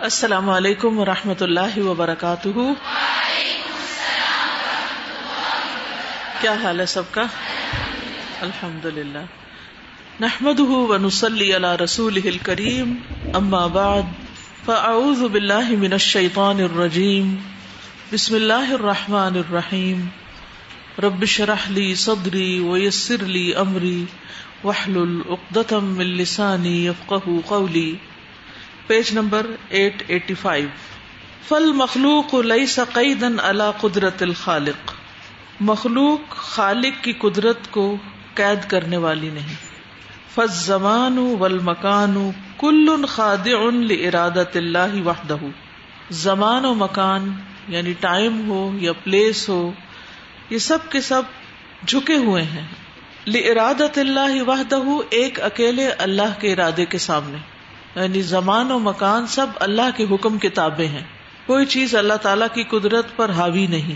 السلام علیکم و رحمۃ اللہ وبرکاتہ۔ کیا حال ہے سب کا؟ الحمد للہ نحمد ونسلی علی رسول کریم اما بعد، فاعوذ باللہ من الشیطان الرجیم۔ بسم اللہ الرحمن الرحیم۔ رب شرح لی صدری ویسر لی امری، وحلل اقدتم من لسانی یفقہ قولی۔ Page number eight eighty five. فل مخلوق لئی سقیدن اللہ قدرت الخالق۔ مخلوق خالق کی قدرت کو قید کرنے والی نہیں۔ فض زمان ول مکان کل خاد ان ارادت اللہ وحدہ۔ زمان و مکان یعنی ٹائم ہو یا پلیس ہو، یہ سب کے سب جھکے ہوئے ہیں۔ ارادت اللہ وحدہ، ایک اکیلے اللہ کے ارادے کے سامنے۔ یعنی زمان و مکان سب اللہ کے حکم کتابیں ہیں۔ کوئی چیز اللہ تعالی کی قدرت پر حاوی نہیں۔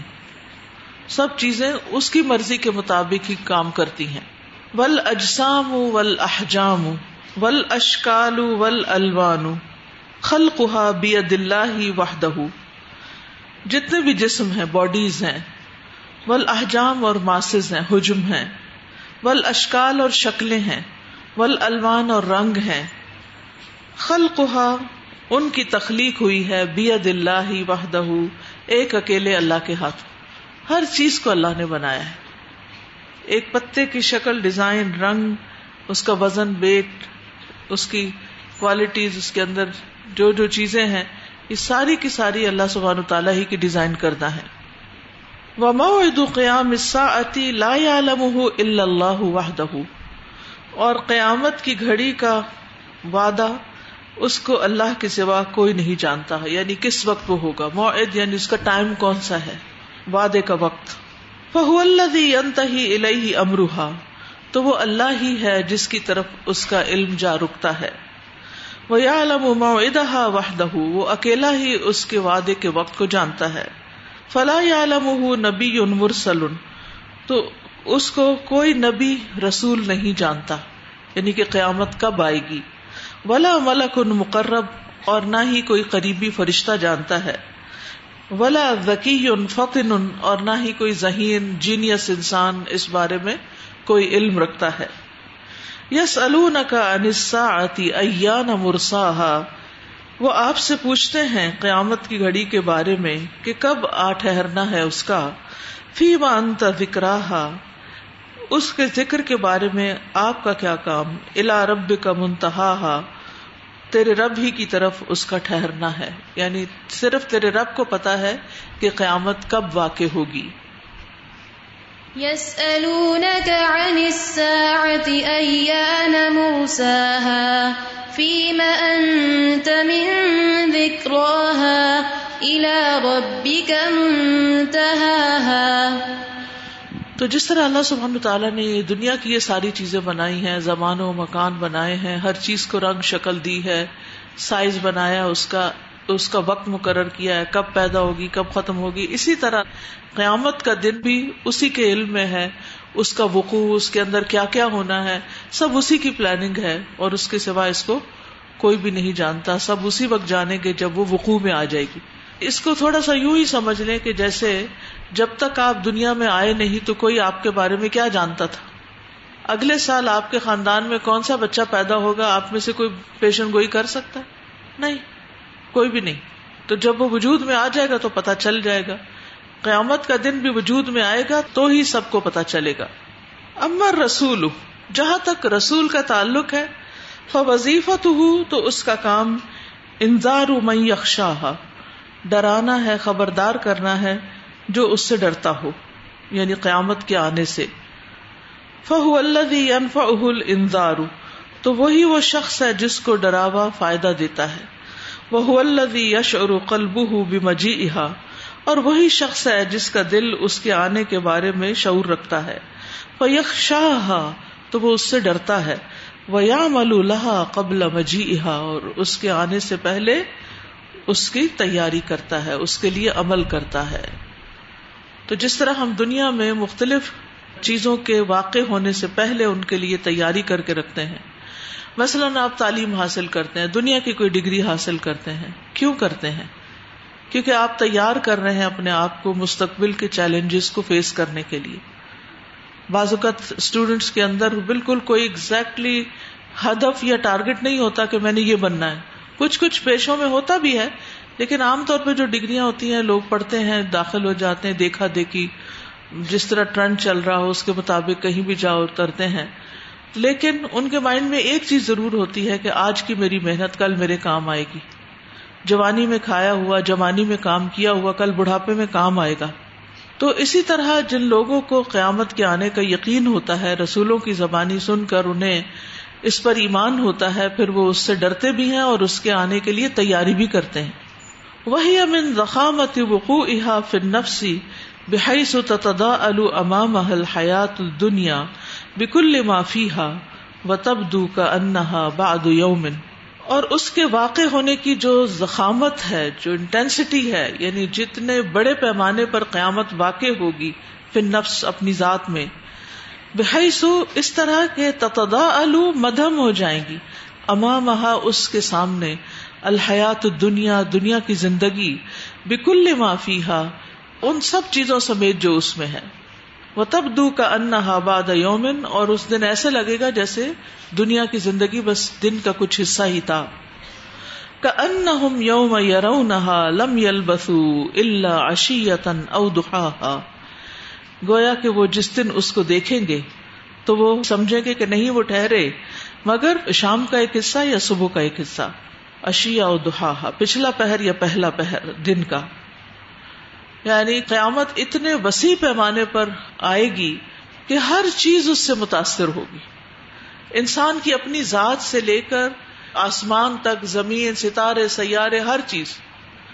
سب چیزیں اس کی مرضی کے مطابق ہی کام کرتی ہیں۔ ول اجسام ول احجام ول اشکال ول الوان خلقہ بید اللہ وحدہ جتنے بھی جسم ہیں باڈیز ہیں۔ ول احجام اور ماسز ہیں، حجم ہیں۔ ول اشکال اور شکلیں ہیں۔ ول الوان اور رنگ ہیں۔ خلقہ ان کی تخلیق ہوئی ہے بید اللہ وحدہ، ایک اکیلے اللہ کے ہاتھ۔ ہر چیز کو اللہ نے بنایا ہے۔ ایک پتے کی شکل، ڈیزائن، رنگ، اس کا وزن بیٹ اس کی کوالٹیز اس کے اندر جو جو چیزیں ہیں، یہ ساری کی ساری اللہ سبحان تعالیٰ ہی کی ڈیزائن کرنا ہے وما قیام الساعتی لا يعلمه الا اللہ وحدہ۔ اور قیامت کی گھڑی کا وعدہ اس کو اللہ کے سوا کوئی نہیں جانتا ہے یعنی کس وقت وہ ہوگا؟ موعد یعنی اس کا ٹائم کون سا ہے؟ وعدے کا وقت۔ فہو اللہ الہی امروہا تو وہ اللہ ہی ہے جس کی طرف اس کا علم جا رکتا ہے۔ وہ یا علم وہ اکیلا ہی اس کے وعدے کے وقت کو جانتا ہے۔ فلا یا علم نبی مرسل۔ تو اس کو کوئی نبی رسول نہیں جانتا یعنی کہ قیامت کب آئے گی؟ ولا ملک ان مقرب اور نہ ہی کوئی قریبی فرشتہ جانتا ہے۔ ولا ذکی ان فقن اور نہ ہی کوئی ذہین جینیس انسان اس بارے میں کوئی علم رکھتا ہے۔ یس کا انسا آتی ایان مرسا وہ آپ سے پوچھتے ہیں قیامت کی گھڑی کے بارے میں کہ کب آ ٹھہرنا ہے اس کا۔ فی وانت ذکرا اس کے ذکر کے بارے میں آپ کا کیا کام؟ الا رب کا منتہا تیرے رب ہی کی طرف اس کا ٹھہرنا ہے۔ یعنی صرف تیرے رب کو پتا ہے کہ قیامت کب واقع ہوگی۔ يسألونك عن الساعة أيان مرساها؟ فيم أنت من ذكراها؟ إلى ربك منتهاها۔ تو جس طرح اللہ سبحانہ تعالیٰ نے دنیا کی یہ ساری چیزیں بنائی ہیں زمان و مکان بنائے ہیں، ہر چیز کو رنگ شکل دی ہے، سائز بنایا، اس کا اس کا وقت مقرر کیا ہے، کب پیدا ہوگی، کب ختم ہوگی، اسی طرح قیامت کا دن بھی اسی کے علم میں ہے، اس کا وقوع، اس کے اندر کیا کیا ہونا ہے، سب اسی کی پلاننگ ہے اور اس کے سوا اس کو کوئی بھی نہیں جانتا، سب اسی وقت جانے گے جب وہ وقوع میں آ جائے گی۔ اس کو تھوڑا سا یوں ہی سمجھ لیں کہ جیسے جب تک آپ دنیا میں آئے نہیں تو کوئی آپ کے بارے میں کیا جانتا تھا؟ اگلے سال آپ کے خاندان میں کون سا بچہ پیدا ہوگا آپ میں سے کوئی پیشن گوئی کر سکتا ہے؟ نہیں، کوئی بھی نہیں۔ تو جب وہ وجود میں آ جائے گا تو پتا چل جائے گا۔ قیامت کا دن بھی وجود میں آئے گا تو ہی سب کو پتا چلے گا۔ امر رسول جہاں تک رسول کا تعلق ہے وظیفہ تو اس کا کام انزار مئی ڈرانا ہے، خبردار کرنا ہے جو اس سے ڈرتا ہو یعنی قیامت کے آنے سے۔ فہ اللہ انزار تو وہی وہ شخص ہے جس کو ڈراوا فائدہ دیتا ہے۔ وہ اللہ یش اور قلب بمجی اور وہی شخص ہے جس کا دل اس کے آنے کے بارے میں شعور رکھتا ہے۔ وہ شاہ تو وہ اس سے ڈرتا ہے۔ وہ یا ملو لہا قبل مجی اور اس کے آنے سے پہلے اس کی تیاری کرتا ہے، اس کے لیے عمل کرتا ہے۔ تو جس طرح ہم دنیا میں مختلف چیزوں کے واقع ہونے سے پہلے ان کے لیے تیاری کر کے رکھتے ہیں۔ مثلاً آپ تعلیم حاصل کرتے ہیں، دنیا کی کوئی ڈگری حاصل کرتے ہیں۔ کیوں کرتے ہیں؟ کیونکہ آپ تیار کر رہے ہیں اپنے آپ کو مستقبل کے چیلنجز کو فیس کرنے کے لیے۔ بعض اوقات اسٹوڈینٹس کے اندر بالکل کوئی ایگزیکٹلی ہدف یا ٹارگیٹ نہیں ہوتا کہ میں نے یہ بننا ہے۔ کچھ کچھ پیشوں میں ہوتا بھی ہے، لیکن عام طور پہ جو ڈگریاں ہوتی ہیں، لوگ پڑھتے ہیں، داخل ہو جاتے ہیں، دیکھا دیکھی، جس طرح ٹرنڈ چل رہا ہو، اس کے مطابق کہیں بھی جاؤ اترتے ہیں۔ لیکن ان کے مائنڈ میں ایک چیز ضرور ہوتی ہے کہ آج کی میری محنت، کل میرے کام آئے گی۔ جوانی میں کھایا ہوا، جوانی میں کام کیا ہوا، کل بڑھاپے میں کام آئے گا۔ تو اسی طرح جن لوگوں کو قیامت کے آنے کا یقین ہوتا ہے، رسولوں کی زبانی سن کر انہیں اس پر ایمان ہوتا ہے، پھر وہ اس سے ڈرتے بھی ہیں اور اس کے آنے کے لیے تیاری بھی کرتے ہیں۔ وہی امن زخامت وقوع احا فن نفسی بحیث تتدا الو امام حیات دنیا بکل معافی ہا و تبدو کا انہا باد یومن اور اس کے واقع ہونے کی جو زخامت ہے، جو انٹینسٹی ہے یعنی جتنے بڑے پیمانے پر قیامت واقع ہوگی پھر نفس اپنی ذات میں بحیث اس طرح کے تتدا الو مدھم ہو جائیں گی۔ امام اس کے سامنے الحیات دنیا دنیا کی زندگی، بکل معافی ہا ان سب چیزوں سمیت جو اس میں ہے۔ وہ تب دو کا ان باد یومن، اور اس دن ایسے لگے گا جیسے دنیا کی زندگی بس دن کا کچھ حصہ ہی تھا۔ کا ان یوم یرونہا لم یل بسو اللہ اشیتن او دہا گویا کہ وہ جس دن اس کو دیکھیں گے تو وہ سمجھیں گے کہ نہیں وہ ٹھہرے، مگر شام کا ایک حصہ یا صبح کا ایک حصہ اشیا او دہا پچھلا پہر یا پہلا پہر، دن کا۔ یعنی قیامت اتنے وسیع پیمانے پر آئے گی کہ ہر چیز اس سے متاثر ہوگی۔ انسان کی اپنی ذات سے لے کر آسمان تک، زمین، ستارے، سیارے، ہر چیز۔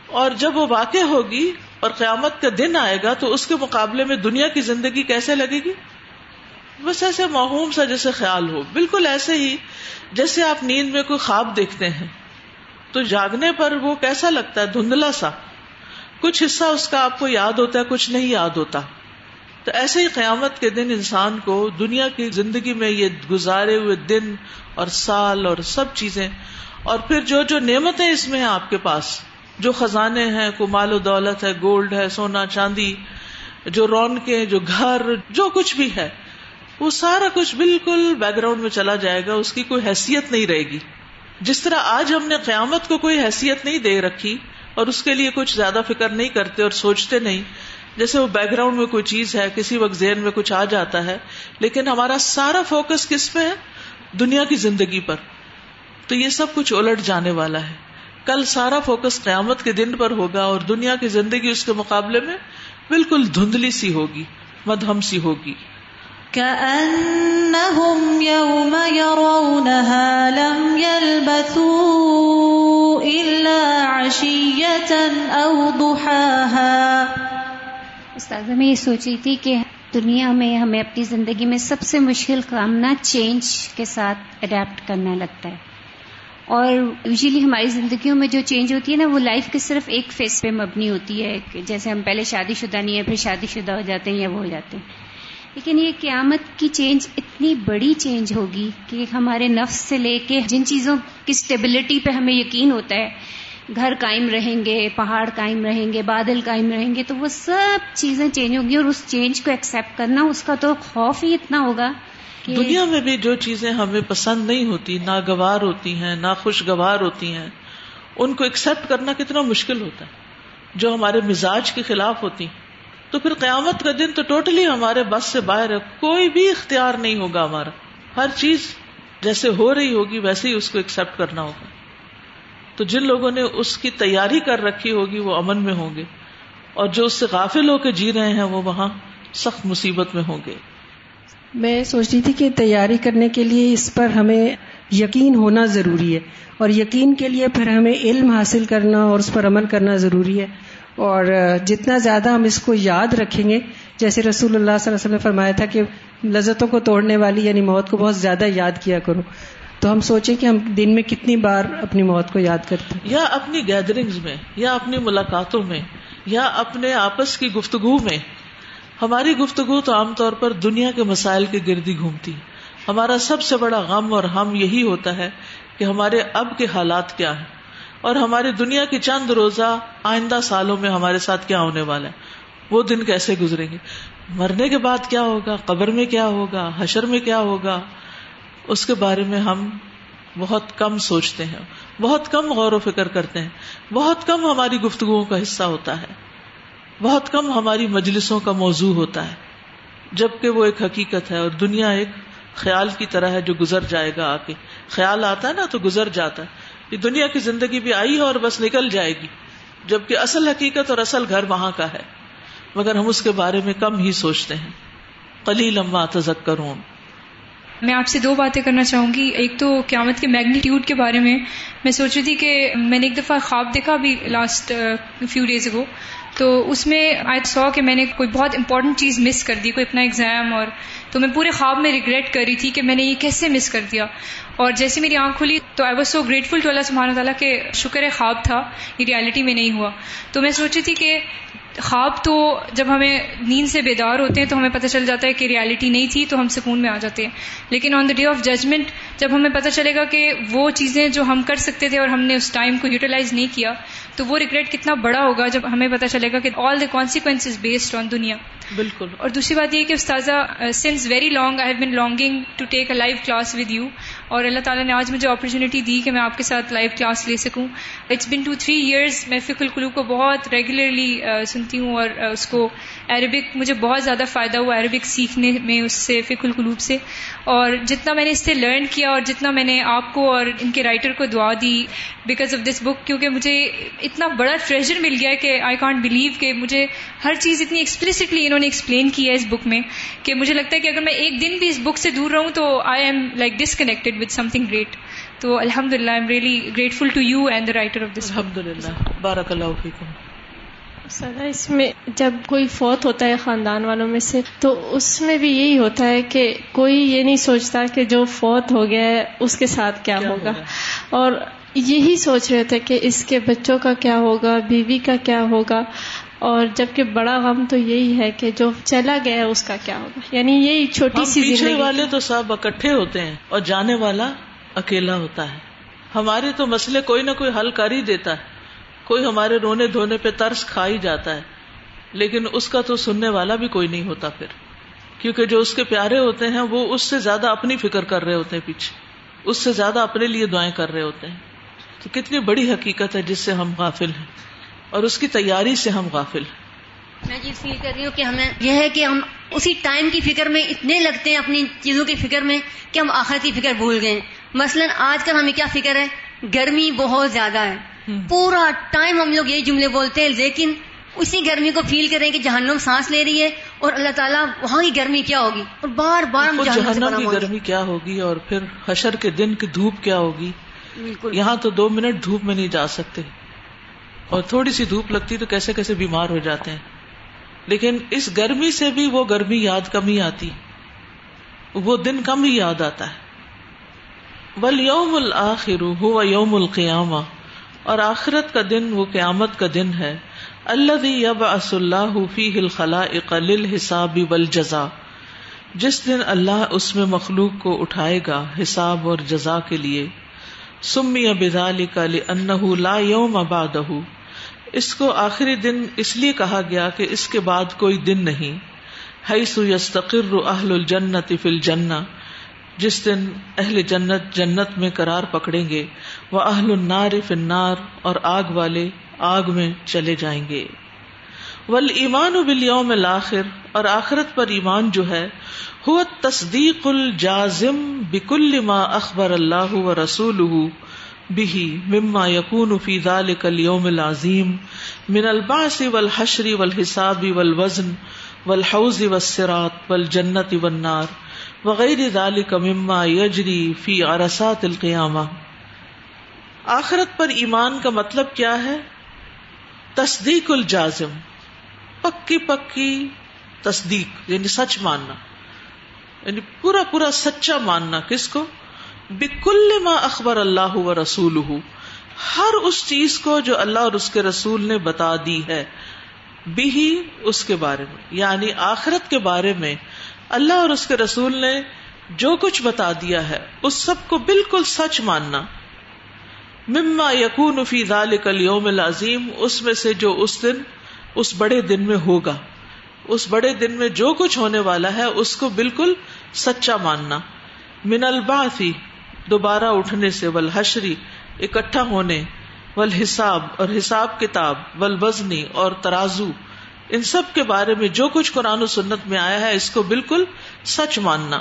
اور جب وہ واقع ہوگی اور قیامت کا دن آئے گا تو اس کے مقابلے میں دنیا کی زندگی کیسے لگے گی؟ بس ایسے معوم سا جیسے خیال ہو۔ بالکل ایسے ہی جیسے آپ نیند میں کوئی خواب دیکھتے ہیں۔ تو جاگنے پر وہ کیسا لگتا ہے؟ دھندلا سا۔ کچھ حصہ اس کا آپ کو یاد ہوتا ہے، کچھ نہیں یاد ہوتا۔ تو ایسے ہی قیامت کے دن انسان کو دنیا کی زندگی میں یہ گزارے ہوئے دن اور سال اور سب چیزیں اور پھر جو جو نعمتیں اس میں ہیں آپ کے پاس جو خزانے ہیں، کو مال و دولت ہے، گولڈ ہے، سونا، چاندی، جو رون کے جو گھر، جو کچھ بھی ہے، وہ سارا کچھ بالکل بیک گراؤنڈ میں چلا جائے گا، اس کی کوئی حیثیت نہیں رہے گی۔ جس طرح آج ہم نے قیامت کو کوئی حیثیت نہیں دے رکھی اور اس کے لیے کچھ زیادہ فکر نہیں کرتے اور سوچتے نہیں، جیسے وہ بیک گراؤنڈ میں کوئی چیز ہے، کسی وقت ذہن میں کچھ آ جاتا ہے، لیکن ہمارا سارا فوکس کس پہ ہے؟ دنیا کی زندگی پر۔ تو یہ سب کچھ الٹ جانے والا ہے۔ کل سارا فوکس قیامت کے دن پر ہوگا اور دنیا کی زندگی اس کے مقابلے میں بالکل دھندلی سی ہوگی مدہم سی ہوگی۔ كأنهم يوم يرونها لم يلبثوا إلا عشية أو ضحاها۔ استاذ میں یہ سوچ رہی تھی کہ دنیا میں ہمیں اپنی زندگی میں سب سے مشکل کام نا چینج کے ساتھ اڈیپٹ کرنا لگتا ہے۔ اور یوزلی ہماری زندگیوں میں جو چینج ہوتی ہے نا، وہ لائف کے صرف ایک فیس پہ مبنی ہوتی ہے۔ جیسے ہم پہلے شادی شدہ نہیں ہے پھر شادی شدہ ہو جاتے ہیں یا وہ ہو جاتے ہیں۔ لیکن یہ قیامت کی چینج اتنی بڑی چینج ہوگی کہ ہمارے نفس سے لے کے جن چیزوں کی اسٹیبلٹی پہ ہمیں یقین ہوتا ہے، گھر قائم رہیں گے، پہاڑ قائم رہیں گے، بادل قائم رہیں گے، تو وہ سب چیزیں چینج ہوگی اور اس چینج کو ایکسپٹ کرنا، اس کا تو خوف ہی اتنا ہوگا۔ دنیا میں بھی جو چیزیں ہمیں پسند نہیں ہوتی، ناگوار ہوتی ہیں نہ خوشگوار ہوتی ہیں، ان کو ایکسپٹ کرنا کتنا مشکل ہوتا ہے۔ جو ہمارے مزاج کے خلاف ہوتی ہیں۔ تو پھر قیامت کا دن تو ٹوٹلی ہمارے بس سے باہر ہے۔ کوئی بھی اختیار نہیں ہوگا ہمارا۔ ہر چیز جیسے ہو رہی ہوگی، ویسے ہی اس کو ایکسپٹ کرنا ہوگا۔ تو جن لوگوں نے اس کی تیاری کر رکھی ہوگی، وہ امن میں ہوں گے۔ اور جو اس سے غافل ہو کے جی رہے ہیں، وہ وہاں سخت مصیبت میں ہوں گے۔ میں سوچ رہی تھی کہ تیاری کرنے کے لیے اس پر ہمیں یقین ہونا ضروری ہے اور یقین کے لیے پھر ہمیں علم حاصل کرنا اور اس پر عمل کرنا ضروری ہے اور جتنا زیادہ ہم اس کو یاد رکھیں گے، جیسے رسول اللہ صلی اللہ علیہ وسلم نے فرمایا تھا کہ لذتوں کو توڑنے والی یعنی موت کو بہت زیادہ یاد کیا کرو۔ تو ہم سوچیں کہ ہم دن میں کتنی بار اپنی موت کو یاد کرتے ہیں۔ یا اپنی گیدرنگ میں، یا اپنی ملاقاتوں میں، یا اپنے آپس کی گفتگو میں ہماری گفتگو تو عام طور پر دنیا کے مسائل کے گردی گھومتی ہمارا سب سے بڑا غم اور ہم یہی ہوتا ہے کہ ہمارے اب کے حالات کیا ہیں اور ہماری دنیا کی چند روزہ آئندہ سالوں میں ہمارے ساتھ کیا ہونے والا ہے۔ وہ دن کیسے گزریں گے؟ مرنے کے بعد کیا ہوگا؟ قبر میں کیا ہوگا؟ حشر میں کیا ہوگا؟ اس کے بارے میں ہم بہت کم سوچتے ہیں، بہت کم غور و فکر کرتے ہیں، بہت کم ہماری گفتگو کا حصہ ہوتا ہے۔ بہت کم ہماری مجلسوں کا موضوع ہوتا ہے جبکہ وہ ایک حقیقت ہے اور دنیا ایک خیال کی طرح ہے جو گزر جائے گا آ کے خیال آتا ہے نا تو گزر جاتا ہے۔ یہ دنیا کی زندگی بھی آئی ہے اور بس نکل جائے گی، جبکہ اصل حقیقت اور اصل گھر وہاں کا ہے۔ مگر ہم اس کے بارے میں کم ہی سوچتے ہیں۔ کلی لمبا تذکرون۔ میں آپ سے دو باتیں کرنا چاہوں گی۔ ایک تو قیامت کے میگنیٹیوڈ کے بارے میں۔ میں سوچ رہی تھی کہ میں نے ایک دفعہ خواب دیکھا ابھی لاسٹ فیو ڈیز اگو تو اس میں آئی سو کہ میں نے کوئی بہت امپورٹنٹ چیز مس کر دی، کوئی اپنا ایگزام اور تو میں پورے خواب میں ریگریٹ کر رہی تھی کہ میں نے یہ کیسے مس کر دیا۔ اور جیسے میری آنکھ کھلی تو I was so grateful to اللہ سبحانہ تعالیٰ کہ شکر خواب تھا، یہ ریالٹی میں نہیں ہوا۔ تو میں سوچی تھی کہ خواب تو جب ہمیں نیند سے بیدار ہوتے ہیں تو ہمیں پتہ چل جاتا ہے کہ ریالٹی نہیں تھی تو ہم سکون میں آ جاتے ہیں۔ لیکن on the day of judgement جب ہمیں پتہ چلے گا کہ وہ چیزیں جو ہم کر سکتے تھے اور ہم نے اس ٹائم کو یوٹیلائز نہیں کیا تو وہ ریگریٹ کتنا بڑا ہوگا جب ہمیں پتہ چلے گا کہ آل دا کانسیکوینس بیسڈ آن دنیا۔ بالکل۔ اور دوسری بات یہ کہ استاذہ since very long I have been longing to take a live class with you اور اللہ تعالیٰ نے آج مجھے اپرچونیٹی دی کہ میں آپ کے ساتھ لائیو کلاس لے سکوں۔ It's been two three years میں فک القلو کو بہت ریگولرلی سنتی ہوں اور اس کو عربک مجھے بہت زیادہ فائدہ ہوا عربک سیکھنے میں اس سے فک القلوب سے۔ اور جتنا میں نے اس سے لرن کیا اور جتنا میں نے آپ کو اور ان کے رائٹر کو دعا دی بیکاز آف دس بک کیونکہ مجھے اتنا بڑا ٹریجر مل گیا کہ آئی کانٹ بلیو کہ مجھے ہر چیز اتنی ایکسپلسٹلی انہوں نے ایکسپلین کی ہے اس بک میں کہ مجھے لگتا ہے کہ اگر میں ایک دن بھی اس بک سے دور رہوں تو I am like disconnected with something great تو الحمد للہ I am really grateful to you and the writer of this الحمد للہ بارک اللہ سر اس میں جب کوئی فوت ہوتا ہے خاندان والوں میں سے تو اس میں بھی یہی ہوتا ہے کہ کوئی یہ نہیں سوچتا کہ جو فوت ہو گیا ہے اس کے ساتھ کیا, ہوگا۔ اور یہی سوچ رہے تھے کہ اس کے بچوں کا کیا ہوگا بیوی کا کیا ہوگا۔ اور جبکہ بڑا غم تو یہی ہے کہ جو چلا گیا اس کا کیا ہوگا۔ یعنی یہی چھوٹی سی پیچھے والے تو سب اکٹھے ہوتے ہیں اور جانے والا اکیلا ہوتا ہے۔ ہمارے تو مسئلے کوئی نہ کوئی حل کر ہی دیتا ہے۔ کوئی ہمارے رونے دھونے پہ ترس کھا ہی جاتا ہے۔ لیکن اس کا تو سننے والا بھی کوئی نہیں ہوتا پھر۔ کیونکہ جو اس کے پیارے ہوتے ہیں، وہ اس سے زیادہ اپنی فکر کر رہے ہوتے ہیں پیچھے۔ اس سے زیادہ اپنے لیے دعائیں کر رہے ہوتے ہیں۔ تو کتنی بڑی حقیقت ہے جس سے ہم غافل ہیں۔ اور اس کی تیاری سے ہم غافل ہیں۔ میں جی فیل کر رہی ہوں کہ ہمیں یہ ہے کہ ہم اسی ٹائم کی فکر میں اتنے لگتے ہیں اپنی چیزوں کی فکر میں کہ ہم آخر کی فکر بھول گئے مثلاً آج کل ہمیں کیا فکر ہے؟ گرمی بہت زیادہ ہے۔ پورا ٹائم ہم لوگ یہی جملے بولتے ہیں لیکن اسی گرمی کو فیل کریں کہ جہنم سانس لے رہی ہے اور اللہ تعالیٰ وہاں کی گرمی کیا ہوگی؟ اور بار بار جہنم کی گرمی کیا ہوگی اور پھر حشر کے دن کی دھوپ کیا ہوگی؟ بالکل۔ یہاں تو دو منٹ دھوپ میں نہیں جا سکتے۔ اور تھوڑی سی دھوپ لگتی تو کیسے کیسے بیمار ہو جاتے ہیں۔ لیکن اس گرمی سے بھی وہ گرمی یاد کم ہی آتی۔ وہ دن کم ہی یاد آتا ہے۔ بل یوم الآخر ہوا یوم القیامہ اور آخرت کا دن وہ قیامت کا دن ہے۔ اللہ یب اص اللہ فی الخلا اقل حساب جزا جس دن اللہ اس میں مخلوق کو اٹھائے گا حساب اور جزا کے لیے۔ سمی ابال ان لا یوم اباد اس کو آخری دن اس لیے کہا گیا کہ اس کے بعد کوئی دن نہیں۔ ہئی سو یستقر اہل الجنت فل جنا جس دن اہل جنت جنت میں قرار پکڑیں گے، وہ اہل النار فنار اور آگ والے آگ میں چلے جائیں گے۔ ول ایمان بلیوم الآخر اور آخرت پر ایمان جو ہے ہو تصدیق الجازم بکل ما اخبر اللہ و رسول بھی مما یقون فی ذلك اليوم العظیم من الباس والحشر والحساب والوزن والحوض والصراط والجنت والنار وغیرہ کا مما یجری فی عرصات القیامہ۔ آخرت پر ایمان کا مطلب کیا ہے؟ تصدیق الجازم۔ پکی پکی تصدیق یعنی سچ ماننا۔ یعنی پورا پورا سچا ماننا کس کو؟ بکل ما اخبر اللہ و رسول ہر اس چیز کو جو اللہ اور اس کے رسول نے بتا دی ہے بھی اس کے بارے میں یعنی آخرت کے بارے میں اللہ اور اس کے رسول نے جو کچھ بتا دیا ہے، اس سب کو بالکل سچ ماننا۔ مما یقون فی ذالک اليوم العظیم، اس میں سے جو اس دن، اس بڑے دن میں ہوگا۔ اس بڑے دن میں جو کچھ ہونے والا ہے، اس کو بالکل سچا ماننا۔ من البعثی دوبارہ اٹھنے سے والحشری اکٹھا ہونے، والحساب، اور حساب کتاب والوزنی اور ترازو۔ ان سب کے بارے میں جو کچھ قرآن و سنت میں آیا ہے، اس کو بالکل سچ ماننا۔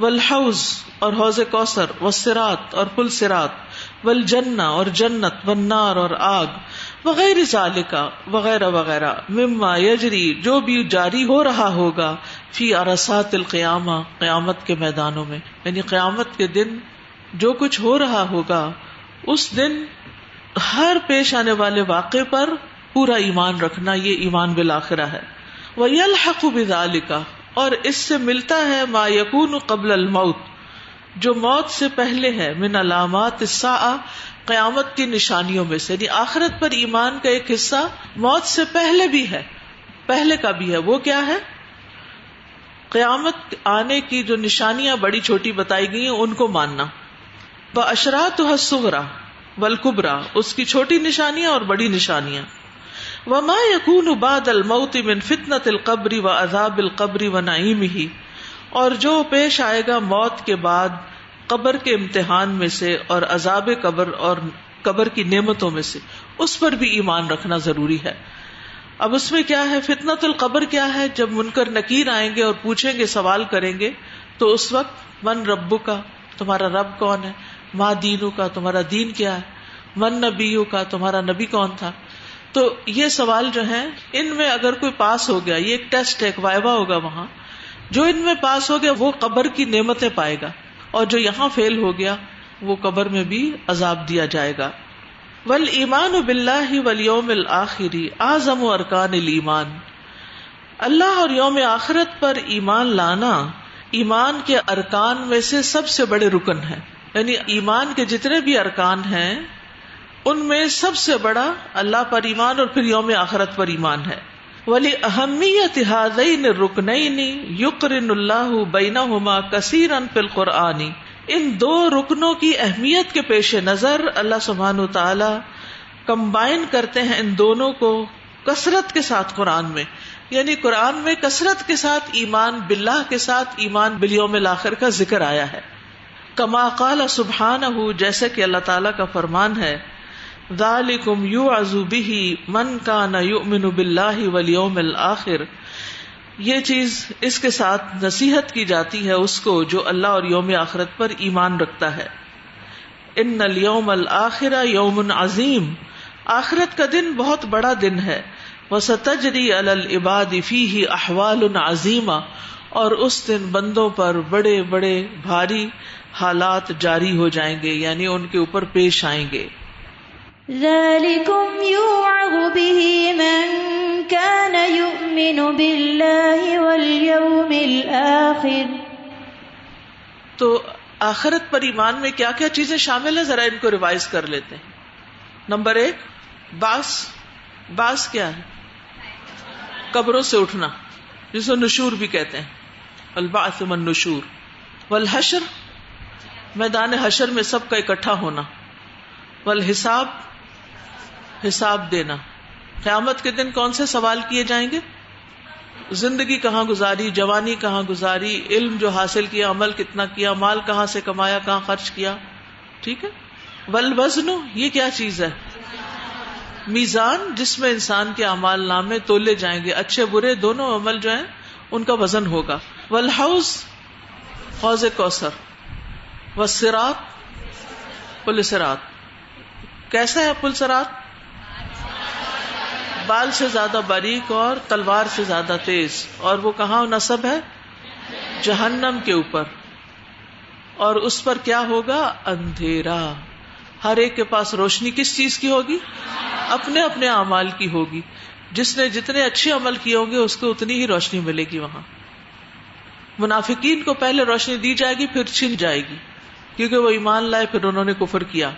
والحوز اور حوض کوثر، والصراط اور پل سرات والجنہ اور جنت، والنار اور آگ وغیرہ ذالکا وغیرہ وغیرہ، مما یجری، جو بھی جاری ہو رہا ہوگا، فی ارسات القیامہ، قیامت کے میدانوں میں۔ یعنی قیامت کے دن جو کچھ ہو رہا ہوگا، اس دن ہر پیش آنے والے واقع پر پورا ایمان رکھنا یہ ایمان بالآخرہ ہے۔ وہ الحق بذالکا اور اس سے ملتا ہے ما یقون قبل الموت، جو موت سے پہلے ہے، من علامات قیامت کی نشانیوں میں سے۔ یعنی آخرت پر ایمان کا ایک حصہ موت سے پہلے بھی ہے۔ پہلے کا بھی ہے۔ وہ کیا ہے؟ قیامت آنے کی جو نشانیاں بڑی چھوٹی بتائی گئی ہیں، ان کو ماننا۔ وہ اشرات حسرا ولکبرا اس کی چھوٹی نشانیاں اور بڑی نشانیاں۔ وما یقون بعد الموت من فتنة القبر و عذاب القبر و نعیم ہی اور جو پیش آئے گا موت کے بعد قبر کے امتحان میں سے اور عذاب قبر اور قبر کی نعمتوں میں سے، اس پر بھی ایمان رکھنا ضروری ہے۔ اب اس میں کیا ہے؟ فتنت القبر کیا ہے؟ جب منکر نکیر آئیں گے اور پوچھیں گے، سوال کریں گے، تو اس وقت من ربو کا تمہارا رب کون ہے؟ ماں دینو کا، تمہارا دین کیا ہے؟ من نبیو کا، تمہارا نبی کون تھا؟ تو یہ سوال جو ہے ان میں اگر کوئی پاس ہو گیا، یہ ایک ٹیسٹ ہے ایک وائوا ہوگا وہاں، جو ان میں پاس ہو گیا، وہ قبر کی نعمتیں پائے گا۔ اور جو یہاں فیل ہو گیا، وہ قبر میں بھی عذاب دیا جائے گا۔ ول ایمان بلّہ ولیوم الآخری اعظم و ارکان المان اللہ اور یوم آخرت پر ایمان لانا، ایمان کے ارکان میں سے سب سے بڑے رکن ہے یعنی ایمان کے جتنے بھی ارکان ہیں ان میں سب سے بڑا اللہ پر ایمان اور پھر یوم آخرت پر ایمان ہے۔ ولی اہمیت رکن یقرن اللہ بینا ہوما کثیر ان پل قرآنی ان دو رکنوں کی اہمیت کے پیش نظر اللہ سبحان تعالی کمبائن کرتے ہیں ان دونوں کو کثرت کے ساتھ قرآن میں۔ یعنی قرآن میں کثرت کے ساتھ ایمان بلّہ کے ساتھ ایمان بلیوم الآخر کا ذکر آیا ہے۔ کما قال سبحان جیسے کہ اللہ تعالیٰ کا فرمان ہے ذالکم یعزو به من کان یؤمن باللہ والیوم الآخر یہ چیز اس کے ساتھ نصیحت کی جاتی ہے اس کو جو اللہ اور یوم آخرت پر ایمان رکھتا ہے۔ ان اليوم الآخر یوم عظیم۔ آخرت کا دن بہت بڑا دن ہے۔ وستجری علی العباد فیہ احوال عظیمہ۔ اور اس دن بندوں پر بڑے بڑے بھاری حالات جاری ہو جائیں گے یعنی ان کے اوپر پیش آئیں گے۔ ذلكم يوعظ به من كان يؤمن بالله واليوم الآخر۔ تو آخرت پر ایمان میں کیا کیا چیزیں شامل ہیں؟ ذرا ان کو ریوائز کر لیتے ہیں۔ نمبر ایک، باس باس کیا ہے؟ قبروں سے اٹھنا جس کو نشور بھی کہتے ہیں۔ الباس من نشور۔ والحشر، میدان حشر میں سب کا اکٹھا ہونا۔ والحساب حساب دینا۔ قیامت کے دن کون سے سوال کیے جائیں گے؟ زندگی کہاں گزاری، جوانی کہاں گزاری، علم جو حاصل کیا، عمل کتنا کیا، مال کہاں سے کمایا، کہاں خرچ کیا۔ ٹھیک ہے؟ ول وزن یہ کیا چیز ہے؟ میزان جس میں انسان کے امال نامے تولے جائیں گے۔ اچھے، برے دونوں عمل جو ہیں، ان کا وزن ہوگا۔ ول ہاؤس حوض کوثر۔ و سرات پلسرات کیسا ہے پلسرات بال سے زیادہ باریک اور تلوار سے زیادہ تیز اور وہ کہاں نصب ہے؟ جہنم کے اوپر۔ اور اس پر کیا ہوگا؟ اندھیرا۔ ہر ایک کے پاس روشنی کس چیز کی ہوگی؟ اپنے اپنے اعمال کی ہوگی۔ جس نے جتنے اچھے عمل کیے ہوں گے، اس کو اتنی ہی روشنی ملے گی وہاں۔ منافقین کو پہلے روشنی دی جائے گی، پھر چھن جائے گی۔ کیونکہ وہ ایمان لائے، پھر انہوں نے کفر کیا۔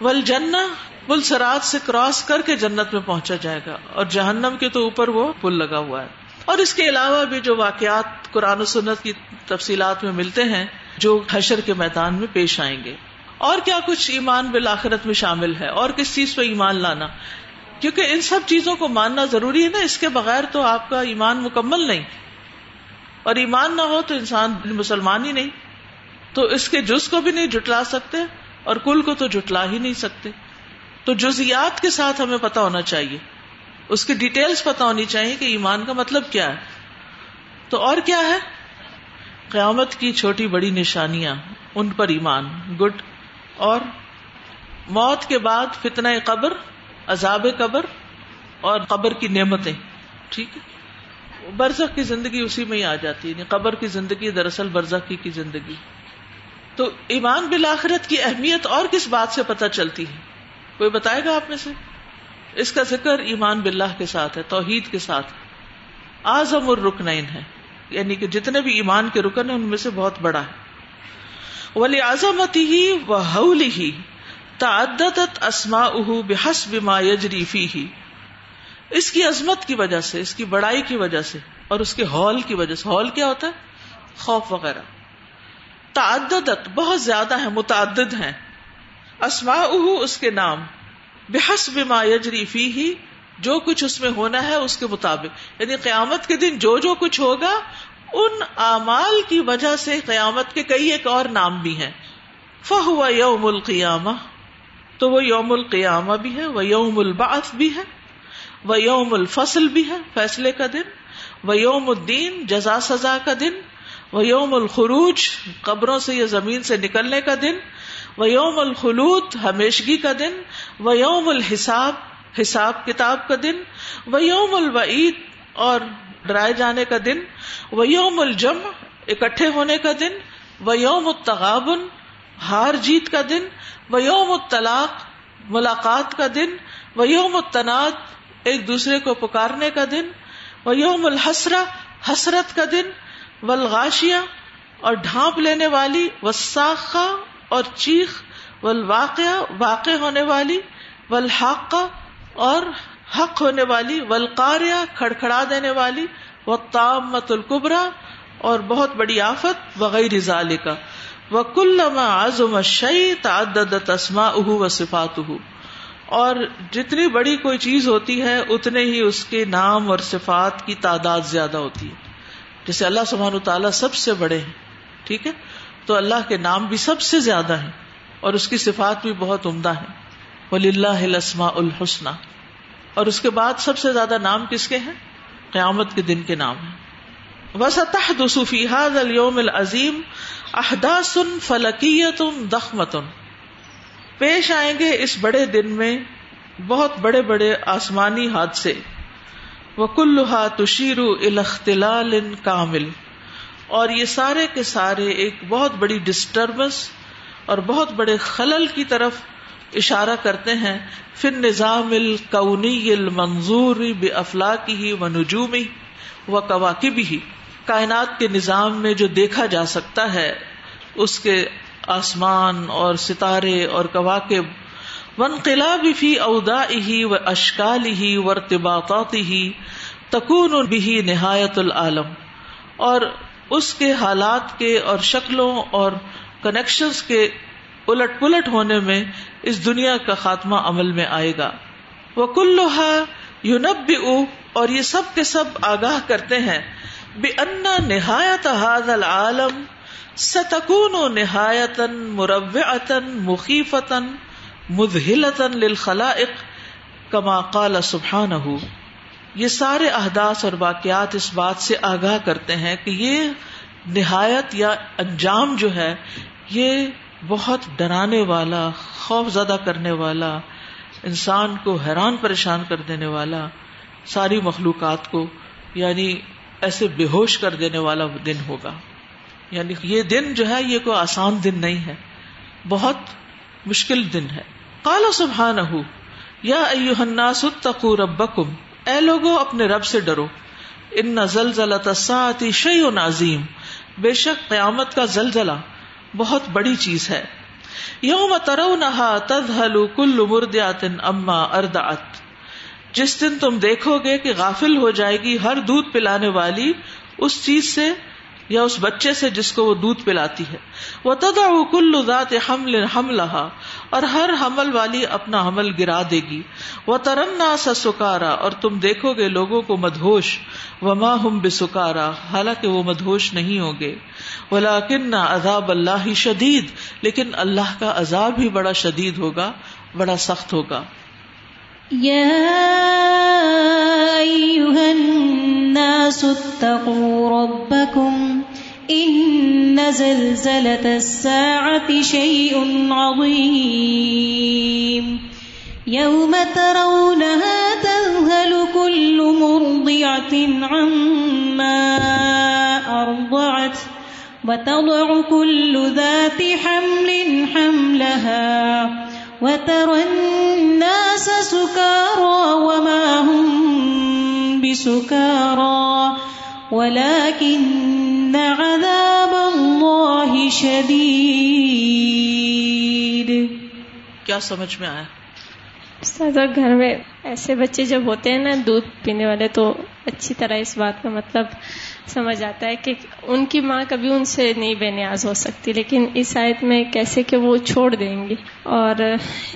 ول جنا پل سرات سے کراس کر کے جنت میں پہنچا جائے گا اور جہنم کے تو اوپر وہ پل لگا ہوا ہے۔ اور اس کے علاوہ بھی جو واقعات قرآن و سنت کی تفصیلات میں ملتے ہیں، جو حشر کے میدان میں پیش آئیں گے۔ اور کیا کچھ ایمان بالآخرت میں شامل ہے؟ اور کس چیز پہ ایمان لانا؟ کیونکہ ان سب چیزوں کو ماننا ضروری ہے نا، اس کے بغیر تو آپ کا ایمان مکمل نہیں۔ اور ایمان نہ ہو تو انسان مسلمان ہی نہیں۔ تو اس کے جز کو بھی نہیں جٹلا سکتے اور کل کو تو جٹلا ہی نہیں سکتے۔ تو جزیات کے ساتھ ہمیں پتا ہونا چاہیے۔ اس کی ڈیٹیلز پتا ہونی چاہیے کہ ایمان کا مطلب کیا ہے۔ تو اور کیا ہے؟ قیامت کی چھوٹی بڑی نشانیاں، ان پر ایمان، گڈ۔ اور موت کے بعد فتنہ قبر، عذاب قبر اور قبر کی نعمتیں۔ ٹھیک ہے؟ برزخ کی زندگی اسی میں ہی آ جاتی ہے یعنی قبر کی زندگی دراصل برزخ کی زندگی۔ تو ایمان بالآخرت کی اہمیت اور کس بات سے پتہ چلتی ہے؟ کوئی بتائے گا آپ میں سے؟ اس کا ذکر ایمان باللہ کے ساتھ ہے، توحید کے ساتھ۔ آزم اور رکنین ہے۔ یعنی کہ جتنے بھی ایمان کے رکن ہیں، ان میں سے بہت بڑا ہے۔ ولی آزمتی ہی و حولی ہی تعددت اسما بحس بما یجری فی ہی اس کی عظمت کی وجہ سے، اس کی بڑائی کی وجہ سے اور اس کے ہال کی وجہ سے۔ ہال کیا ہوتا ہے؟ خوف وغیرہ۔ تعددت بہت زیادہ ہے متعدد ہیں۔ اسما اس کے نام بحس بما یجری فی ہی جو کچھ اس میں ہونا ہے اس کے مطابق۔ یعنی قیامت کے دن جو جو کچھ ہوگا، ان اعمال کی وجہ سے قیامت کے کئی ایک اور نام بھی ہیں۔ فہو یوم القیامہ، تو وہ یوم القیامہ بھی ہے، وہ یوم البعث بھی ہے، وہ یوم الفصل بھی ہے، فیصلے کا دن۔ وہ یوم الدین، جزا سزا کا دن۔ وہ یوم الخروج، قبروں سے یا زمین سے نکلنے کا دن۔ وہ یوم الخلوط ہمیشگی کا دن وہ یوم الحساب، حساب کتاب کا دن وہ یوم الوعید اور ڈرائے جانے کا دن وہ یوم الجم اکٹھے ہونے کا دن وہ یوم التغابن، ہار جیت کا دن وہ یوم الطلاق، ملاقات کا دن وہ یوم التناد، ایک دوسرے کو پکارنے کا دن وہ یوم الحسرا حسرت کا دن ولغاشیا اور ڈھانپ لینے والی وساخا اور چیخ، والواقعہ واقع ہونے والی والحاقہ اور حق ہونے والی ولقاریہ کھڑکھڑا دینے والی وہ تامت القبرا اور بہت بڑی آفت وغیرہ ذالکا کا وہ کل آزم شعی تعدد تسما اہ و صفات اور جتنی بڑی کوئی چیز ہوتی ہے، اتنے ہی اس کے نام اور صفات کی تعداد زیادہ ہوتی ہے۔ جیسے اللہ سبحانہ تعالیٰ سب سے بڑے ہیں، ٹھیک ہے؟ تو اللہ کے نام بھی سب سے زیادہ ہیں اور اس کی صفات بھی بہت عمدہ ہیں۔ ولی اللہ السما الحسن اور اس کے بعد سب سے زیادہ نام کس کے ہیں؟ قیامت کے دن کے نام ہیں۔ وسطح دسوفی حاض الوم العظیم احداث فلکیت دخمت پیش آئیں گے اس بڑے دن میں بہت بڑے بڑے آسمانی حادثے۔ وہ کلحا تشیر الختلال کامل اور یہ سارے کے سارے ایک بہت بڑی ڈسٹربنس اور بہت بڑے خلل کی طرف اشارہ کرتے ہیں۔ پھر نظام القونی المنظور بے افلاقی ہی و نجومی و کواکب ہی کائنات کے نظام میں جو دیکھا جا سکتا ہے، اس کے آسمان اور ستارے اور کواکب۔ ونقلاب فی اودا ہی و اشکال ہی و ارتباطات ہی تکون بھی نہایت العالم۔ اور اس کے حالات کے اور شکلوں اور کنیکشنز کے الٹ پلٹ ہونے میں اس دنیا کا خاتمہ عمل میں آئے گا۔ وہ کلوہا یونب اور یہ سب کے سب آگاہ کرتے ہیں۔ بے انا نہایت حاض العالم ستکون و نہایتن مروعتن مخیفتن مدہلتن للخلائق کما قال سبحانہ یہ سارے احداث اور واقعات اس بات سے آگاہ کرتے ہیں کہ یہ نہایت یا انجام جو ہے، یہ بہت ڈرانے والا، خوف زدہ کرنے والا، انسان کو حیران پریشان کر دینے والا، ساری مخلوقات کو یعنی ایسے بے ہوش کر دینے والا دن ہوگا۔ یعنی یہ دن جو ہے، یہ کوئی آسان دن نہیں ہے۔ بہت مشکل دن ہے۔ کالا سبحان یا الناس اتقوا ربکم۔ اے لوگو، اپنے رب سے ڈرو۔ ان زلزلہ تساتی شعی و نازیم بے شک قیامت کا زلزلہ بہت بڑی چیز ہے۔ یوم ترو نہا تد ہلو کل مردیات اما اردعت۔ جس دن تم دیکھو گے کہ غافل ہو جائے گی ہر دودھ پلانے والی، اس چیز سے یا اس بچے سے جس کو وہ دودھ پلاتی ہے۔ وہ تدا کل ذات حمل حملہ اور ہر حمل والی اپنا حمل گرا دے گی۔ وہ ترنا سا سکارا اور تم دیکھو گے لوگوں کو مدہوش۔ و ماں ہم بے سکارا حالانکہ وہ مدہوش نہیں ہوں گے۔ ولاکن نہ عذاب اللہ ہی شدید لیکن اللہ کا عذاب ہی بڑا شدید ہوگا، بڑا سخت ہوگا۔ يا أيها الناس اتقوا ربكم إن زلزلة الساعة شيء عظيم يوم ترونها تذهل كل مرضعة عما أرضعت وتضع كل ذات حمل حملها وترى الناس سكارى وما هم بسكارى ولكن عذاب الله شديد۔ کیا سمجھ میں آیا؟ استاذہ گھر میں ایسے بچے جب ہوتے ہیں نا دودھ پینے والے، تو اچھی طرح اس بات کا مطلب سمجھ آتا ہے کہ ان کی ماں کبھی ان سے نہیں بے نیاز ہو سکتی، لیکن اس آیت میں کیسے کہ وہ چھوڑ دیں گی اور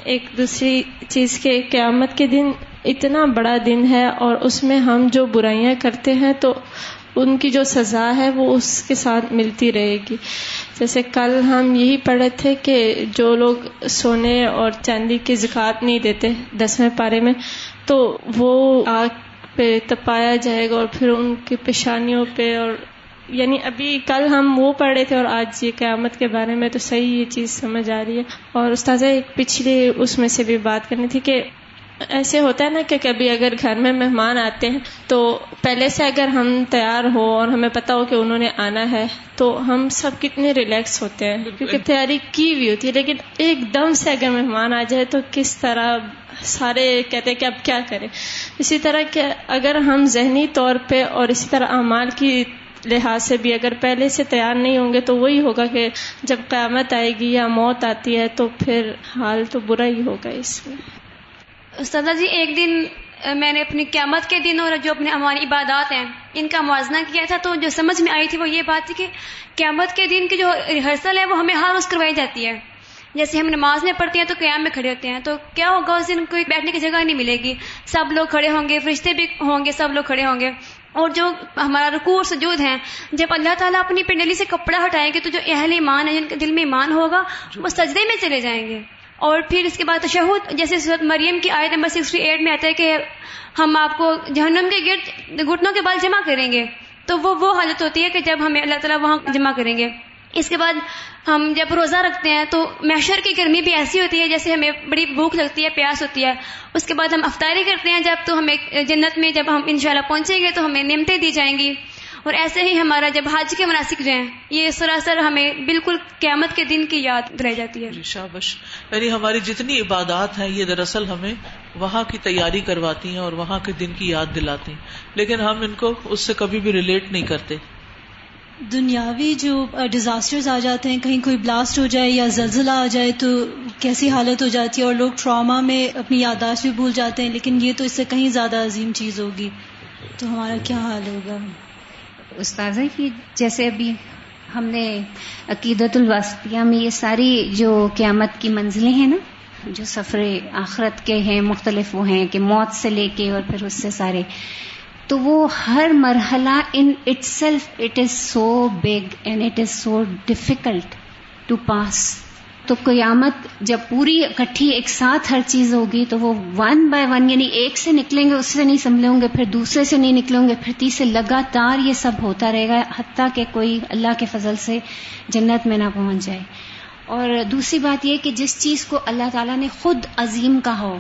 ایک دوسری چیز کے قیامت کے دن اتنا بڑا دن ہے اور اس میں ہم جو برائیاں کرتے ہیں تو ان کی جو سزا ہے وہ اس کے ساتھ ملتی رہے گی۔ جیسے کل ہم یہی پڑھے تھے کہ جو لوگ سونے اور چاندی کی زکات نہیں دیتے دسویں پارے میں، تو وہ آگ پہ تپایا جائے گا اور پھر ان کی پیشانیوں پہ اور یعنی ابھی کل ہم وہ پڑھے تھے اور آج یہ قیامت کے بارے میں تو صحیح یہ چیز سمجھ آ رہی ہے۔ اور استاذہ، ایک پچھلی اس میں سے بھی بات کرنی تھی کہ ایسے ہوتا ہے نا کہ کبھی اگر گھر میں مہمان آتے ہیں تو پہلے سے اگر ہم تیار ہو اور ہمیں پتا ہو کہ انہوں نے آنا ہے تو ہم سب کتنے ریلیکس ہوتے ہیں کیونکہ تیاری کی ہوئی ہوتی ہے لیکن ایک دم سے اگر مہمان آ جائے تو کس طرح سارے کہتے ہیں کہ اب کیا کریں۔ اسی طرح کہ اگر ہم ذہنی طور پہ اور اسی طرح اعمال کی لحاظ سے بھی اگر پہلے سے تیار نہیں ہوں گے تو وہی ہوگا کہ جب قیامت آئے گی یا موت آتی ہے تو پھر حال تو برا ہی ہوگا اس میں۔ استاد جی ایک دن میں نے اپنی قیامت کے دن اور جو اپنے ہماری عبادات ہیں، ان کا موازنہ کیا تھا تو جو سمجھ میں آئی تھی وہ یہ بات تھی کہ قیامت کے دن کی جو ریہرسل ہے وہ ہمیں ہر روز کروائی جاتی ہے۔ جیسے ہم نماز میں پڑھتے ہیں تو قیام میں کھڑے ہوتے ہیں، تو کیا ہوگا اس دن کوئی بیٹھنے کی جگہ نہیں ملے گی۔ سب لوگ کھڑے ہوں گے، فرشتے بھی ہوں گے، سب لوگ کھڑے ہوں گے۔ اور جو ہمارا رکوع سجود ہیں، جب اللہ تعالیٰ اپنی پنڈلی سے کپڑا ہٹائیں گے تو جو اہل ایمان ہے جن کے دل میں ایمان ہوگا، وہ سجدے میں چلے جائیں گے۔ اور پھر اس کے بعد تشہد، جیسے صورت مریم کی آیت نمبر سکسٹی ایٹ میں آتا ہے کہ ہم آپ کو جہنم کے گرد گھٹنوں کے بال جمع کریں گے۔ تو وہ وہ حالت ہوتی ہے کہ جب ہمیں اللہ تعالیٰ وہاں جمع کریں گے۔ اس کے بعد ہم جب روزہ رکھتے ہیں تو محشر کی گرمی بھی ایسی ہوتی ہے جیسے ہمیں بڑی بھوک لگتی ہے، پیاس ہوتی ہے۔ اس کے بعد ہم افطاری کرتے ہیں، جب تو ہمیں جنت میں جب ہم انشاءاللہ پہنچیں گے تو ہمیں نعمتیں دی جائیں گی۔ اور ایسے ہی ہمارا جب حج کے مناسب جو ہیں یہ سراسر ہمیں بالکل قیامت کے دن کی یاد رہ جاتی ہے۔ شابش یعنی ہماری جتنی عبادات ہیں یہ دراصل ہمیں وہاں کی تیاری کرواتی ہیں اور وہاں کے دن کی یاد دلاتی ہیں۔ لیکن ہم ان کو اس سے کبھی بھی ریلیٹ نہیں کرتے۔ دنیاوی جو ڈیزاسٹرز آ جاتے ہیں کہیں کوئی بلاسٹ ہو جائے یا زلزلہ آ جائے تو کیسی حالت ہو جاتی ہے؟ اور لوگ ٹراما میں اپنی یادداشت بھی بھول جاتے ہیں لیکن یہ تو اس سے کہیں زیادہ عظیم چیز ہوگی۔ تو ہمارا کیا حال ہوگا؟ استاذہ کی جیسے ابھی ہم نے عقیدت الواسطیہ میں یہ ساری جو قیامت کی منزلیں ہیں نا، جو سفر آخرت کے ہیں، مختلف وہ ہیں کہ موت سے لے کے اور پھر اس سے سارے، تو وہ ہر مرحلہ in itself it is so big and it is so difficult to pass تو قیامت جب پوری اکٹھی ایک ساتھ ہر چیز ہوگی تو وہ ون بائی ون یعنی ایک سے نکلیں گے، اس سے نہیں سنبھلیں گے، پھر دوسرے سے نہیں نکلیں گے، پھر تیسرے، لگاتار یہ سب ہوتا رہے گا، حتیٰ کہ کوئی اللہ کے فضل سے جنت میں نہ پہنچ جائے۔ اور دوسری بات یہ کہ جس چیز کو اللہ تعالیٰ نے خود عظیم کہا ہو،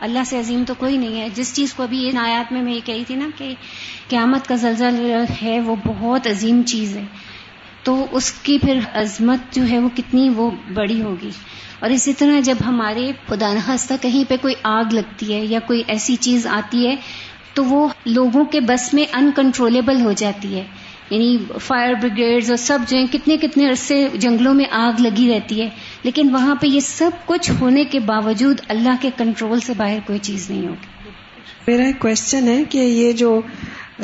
اللہ سے عظیم تو کوئی نہیں ہے۔ جس چیز کو ابھی یہ نایات میں میں یہ کہی تھی نا کہ قیامت کا زلزل ہے، وہ بہت عظیم چیز ہے۔ تو اس کی پھر عظمت جو ہے وہ کتنی وہ بڑی ہوگی۔ اور اسی طرح جب ہمارے خدا نخواستہ کہیں پہ کوئی آگ لگتی ہے یا کوئی ایسی چیز آتی ہے، تو وہ لوگوں کے بس میں انکنٹرولبل ہو جاتی ہے۔ یعنی فائر بریگیڈز اور سب جو ہیں، کتنے کتنے عرصے جنگلوں میں آگ لگی رہتی ہے۔ لیکن وہاں پہ یہ سب کچھ ہونے کے باوجود اللہ کے کنٹرول سے باہر کوئی چیز نہیں ہوگی۔ میرا ایک کوشچن ہے کہ یہ جو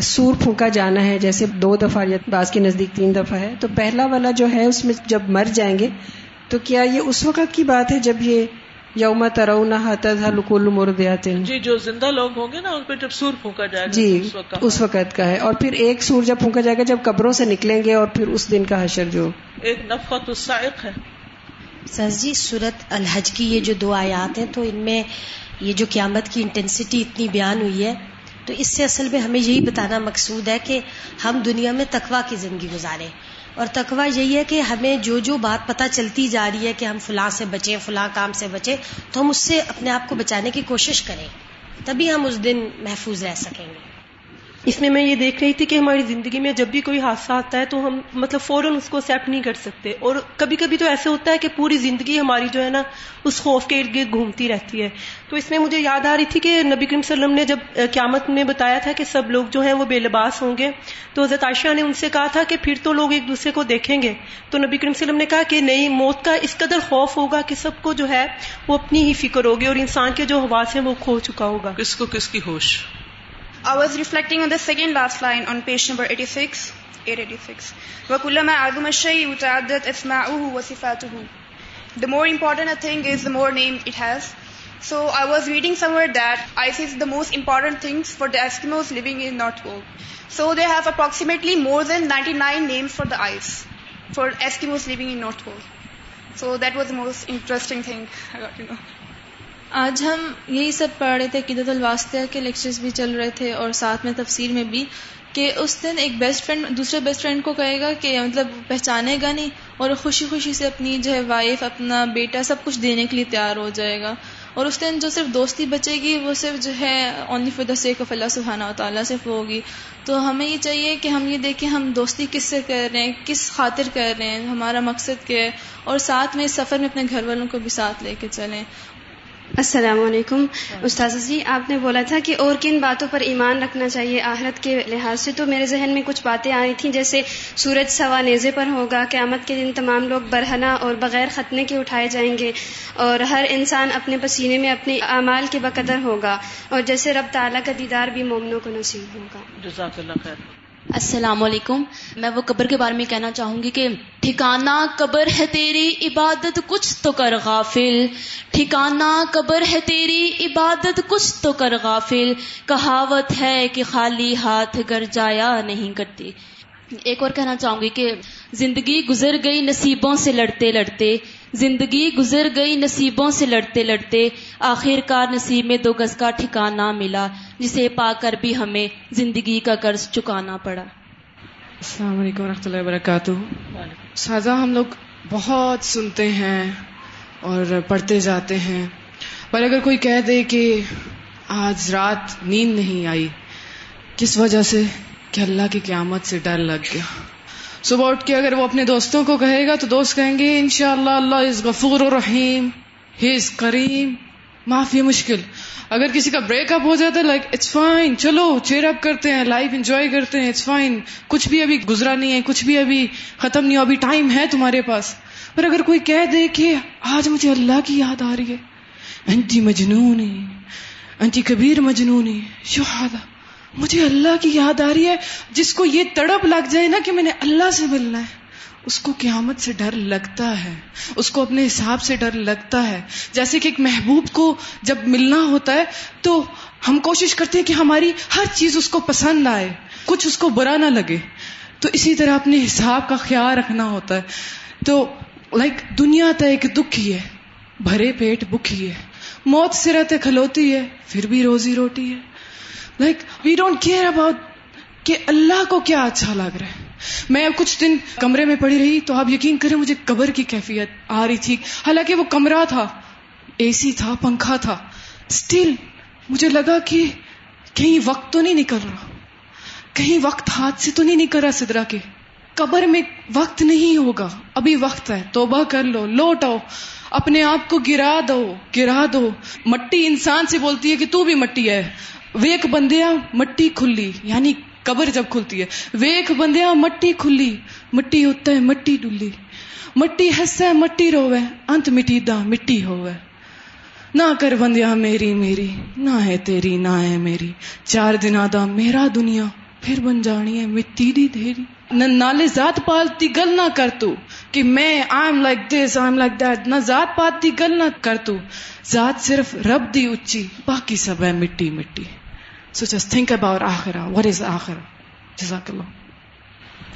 سور پھونکا جانا ہے جیسے دو دفعہ یا بعض کے نزدیک تین دفعہ ہے۔ تو پہلا والا جو ہے اس میں جب مر جائیں گے تو کیا یہ اس وقت کی بات ہے جب یہ یوم ترونا لکول مردیات جی جو زندہ لوگ ہوں گے نا ان پہ جب سور پھونکا جائے گا جی اس وقت اس وقت کا ہے۔ اور پھر ایک سور جب پھونکا جائے گا جب قبروں سے نکلیں گے اور پھر اس دن کا حشر جو۔ ایک نفقت السائق ہے۔ سر جی صورت الحج کی یہ جو دو آیات ہیں تو ان میں یہ جو قیامت کی انٹینسٹی اتنی بیان ہوئی ہے تو اس سے اصل میں ہمیں یہی بتانا مقصود ہے کہ ہم دنیا میں تقوا کی زندگی گزاریں۔ اور تقوا یہی ہے کہ ہمیں جو جو بات پتہ چلتی جا رہی ہے کہ ہم فلاں سے بچیں، فلاں کام سے بچیں، تو ہم اس سے اپنے آپ کو بچانے کی کوشش کریں، تبھی ہم اس دن محفوظ رہ سکیں گے۔ اس میں میں یہ دیکھ رہی تھی کہ ہماری زندگی میں جب بھی کوئی حادثہ آتا ہے تو ہم مطلب فوراً اس کو ایکسیپٹ نہیں کر سکتے اور کبھی کبھی تو ایسے ہوتا ہے کہ پوری زندگی ہماری جو ہے نا اس خوف کے ارد گرد گھومتی رہتی ہے۔ تو اس میں مجھے یاد آ رہی تھی کہ نبی کریم صلی اللہ علیہ وسلم نے جب قیامت میں بتایا تھا کہ سب لوگ جو ہیں وہ بے لباس ہوں گے، تو حضرت عائشہ نے ان سے کہا تھا کہ پھر تو لوگ ایک دوسرے کو دیکھیں گے۔ تو نبی کریم صلی اللہ علیہ وسلم نے کہا کہ نہیں، موت کا اس قدر خوف ہوگا کہ سب کو جو ہے وہ اپنی ہی فکر ہوگی اور انسان کے جو حواس ہیں وہ کھو چکا ہوگا۔ کس کو کس کی ہوش؟ I was reflecting on the second last line on page number eighty six eight eighty six وکلم آزم شعی متعدت اسماؤہ و the more important thing is the more name it has so I was reading somewhere that I sees the most important things for the Eskimos living in North Pole so they have approximately more than ninety nine names for the ice for Eskimos living in North Pole so that was the most interesting thing I got you know آج ہم یہی سب پڑھ رہے تھے قدت الواسطہ کے lectures بھی چل رہے تھے اور ساتھ میں تفسیر میں بھی کہ اس دن ایک بیسٹ فرینڈ دوسرے بیسٹ فرینڈ کو کہے گا کہ مطلب پہچانے گا نہیں اور خوشی خوشی سے اپنی جو ہے وائف اپنا بیٹا سب کچھ دینے کے لیے تیار ہو جائے گا اور اس دن جو صرف دوستی بچے گی، وہ صرف جو ہے only for the sake of اللہ سبحانہ و تعالیٰ صرف ہوگی۔ تو ہمیں یہ چاہیے کہ ہم یہ دیکھیں ہم دوستی کس سے کر رہے ہیں، کس خاطر کر رہے ہیں، ہمارا مقصد کیا ہے اور ساتھ میں اس سفر میں اپنے گھر والوں کو بھی ساتھ لے کے چلیں۔ السلام علیکم۔ استاذ جی آپ نے بولا تھا کہ اور کن باتوں پر ایمان رکھنا چاہیے آہرت کے لحاظ سے، تو میرے ذہن میں کچھ باتیں آ رہی تھیں، جیسے سورج سوا نیزے پر ہوگا، قیامت کے دن تمام لوگ برہنا اور بغیر ختنے کے اٹھائے جائیں گے، اور ہر انسان اپنے پسینے میں اپنے اعمال کے بقدر ہوگا، اور جیسے رب تعالیٰ کا دیدار بھی مومنوں کو نصیب ہوگا۔ جزاک اللہ خیر۔ السلام علیکم۔ میں وہ قبر کے بارے میں کہنا چاہوں گی کہ ٹھکانہ قبر ہے تیری عبادت، کچھ تو کر غافل۔ ٹھکانہ قبر ہے تیری عبادت، کچھ تو کر غافل۔ کہاوت ہے کہ خالی ہاتھ گر جایا نہیں کرتی ایک اور کہنا چاہوں گی کہ زندگی گزر گئی، نصیبوں سے لڑتے لڑتے۔ زندگی گزر گئی، نصیبوں سے لڑتے لڑتے آخر کار نصیب میں دو گز کا ٹھکانہ ملا، جسے پا کر بھی ہمیں زندگی کا قرض چکانا پڑا۔ السلام علیکم و رحمۃ اللہ وبرکاتہ۔ سازا، ہم لوگ بہت سنتے ہیں اور پڑھتے جاتے ہیں، پر اگر کوئی کہہ دے کہ آج رات نیند نہیں آئی، کس وجہ سے؟ کہ اللہ کی قیامت سے ڈر لگ گیا۔ صبح اٹھ کے اگر وہ اپنے دوستوں کو کہے گا تو دوست کہیں گے ان شاء اللہ اللہ از غفور الرحیم، ہی از کریم۔ معافی مشکل۔ اگر کسی کا بریک اپ ہو جاتا ہے لائک اٹس فائن چلو چیئر اپ کرتے ہیں لائف انجوائے کرتے ہیں اٹس فائن کچھ بھی ابھی گزرا نہیں ہے، کچھ بھی ابھی ختم نہیں ہو ابھی ٹائم ہے تمہارے پاس۔ پر اگر کوئی کہہ دے کہ آج مجھے اللہ کی یاد آ رہی ہے۔ انٹی مجنونی، انٹی کبیر مجنونی شہادہ مجھے اللہ کی یاد آ رہی ہے، جس کو یہ تڑپ لگ جائے نا کہ میں نے اللہ سے ملنا ہے۔ اس کو قیامت سے ڈر لگتا ہے۔ اس کو اپنے حساب سے ڈر لگتا ہے۔ جیسے کہ ایک محبوب کو جب ملنا ہوتا ہے، تو ہم کوشش کرتے ہیں کہ ہماری ہر چیز اس کو پسند آئے، کچھ اس کو برا نہ لگے۔ تو اسی طرح اپنے حساب کا خیال رکھنا ہوتا ہے۔ تو لائک دنیا تو ایک دکھ ہی ہے، بھرے پیٹ بک ہی ہے۔ موت سے رہتے کھلوتی ہے، پھر بھی روزی روٹی ہے۔ Like we don't care about کہ اللہ کو کیا اچھا لگ رہا ہے۔ میں کچھ دن کمرے میں پڑی رہی تو آپ یقین کریں مجھے قبر کی کیفیت آ رہی تھی۔ حالانکہ وہ کمرہ تھا اے سی تھا، پنکھا تھا۔ اسٹل مجھے لگا کہ کہیں وقت تو نہیں نکل رہا۔ کہیں وقت ہاتھ سے تو نہیں نکل رہا سدرا کے۔ قبر میں وقت نہیں ہوگا۔ ابھی وقت ہے۔ توبہ کر لو، لوٹ آؤ۔ اپنے آپ کو گرا دو گرا دو۔ مٹی انسان سے بولتی ہے کہ تو بھی مٹی ہے۔ ویک بندیا مٹی کھلی یعنی قبر جب کھلتی ہے۔ ویک بندیا مٹی کھلی، مٹی ہوتا مٹی ڈلی۔ مٹی ہسا مٹی روے انت مٹی دا مٹی ہوئے نہ کر بندیا میری میری، نہ ہے تیری، نہ ہے میری۔ چار دن آدھا میرا دنیا، پھر بن جانی ہے مٹی دی دھیری۔ نہ نالے ذات پات دی گل نہ کر تو کہ میں I am like this I am like that نہ ذات پات دی گل نہ کر تو۔ ذات صرف رب دی اچھی باقی سب ہے مٹی مٹی۔ سو جسٹ تھنک اباؤٹ آخرا وٹ از آخرا جزاک اللہ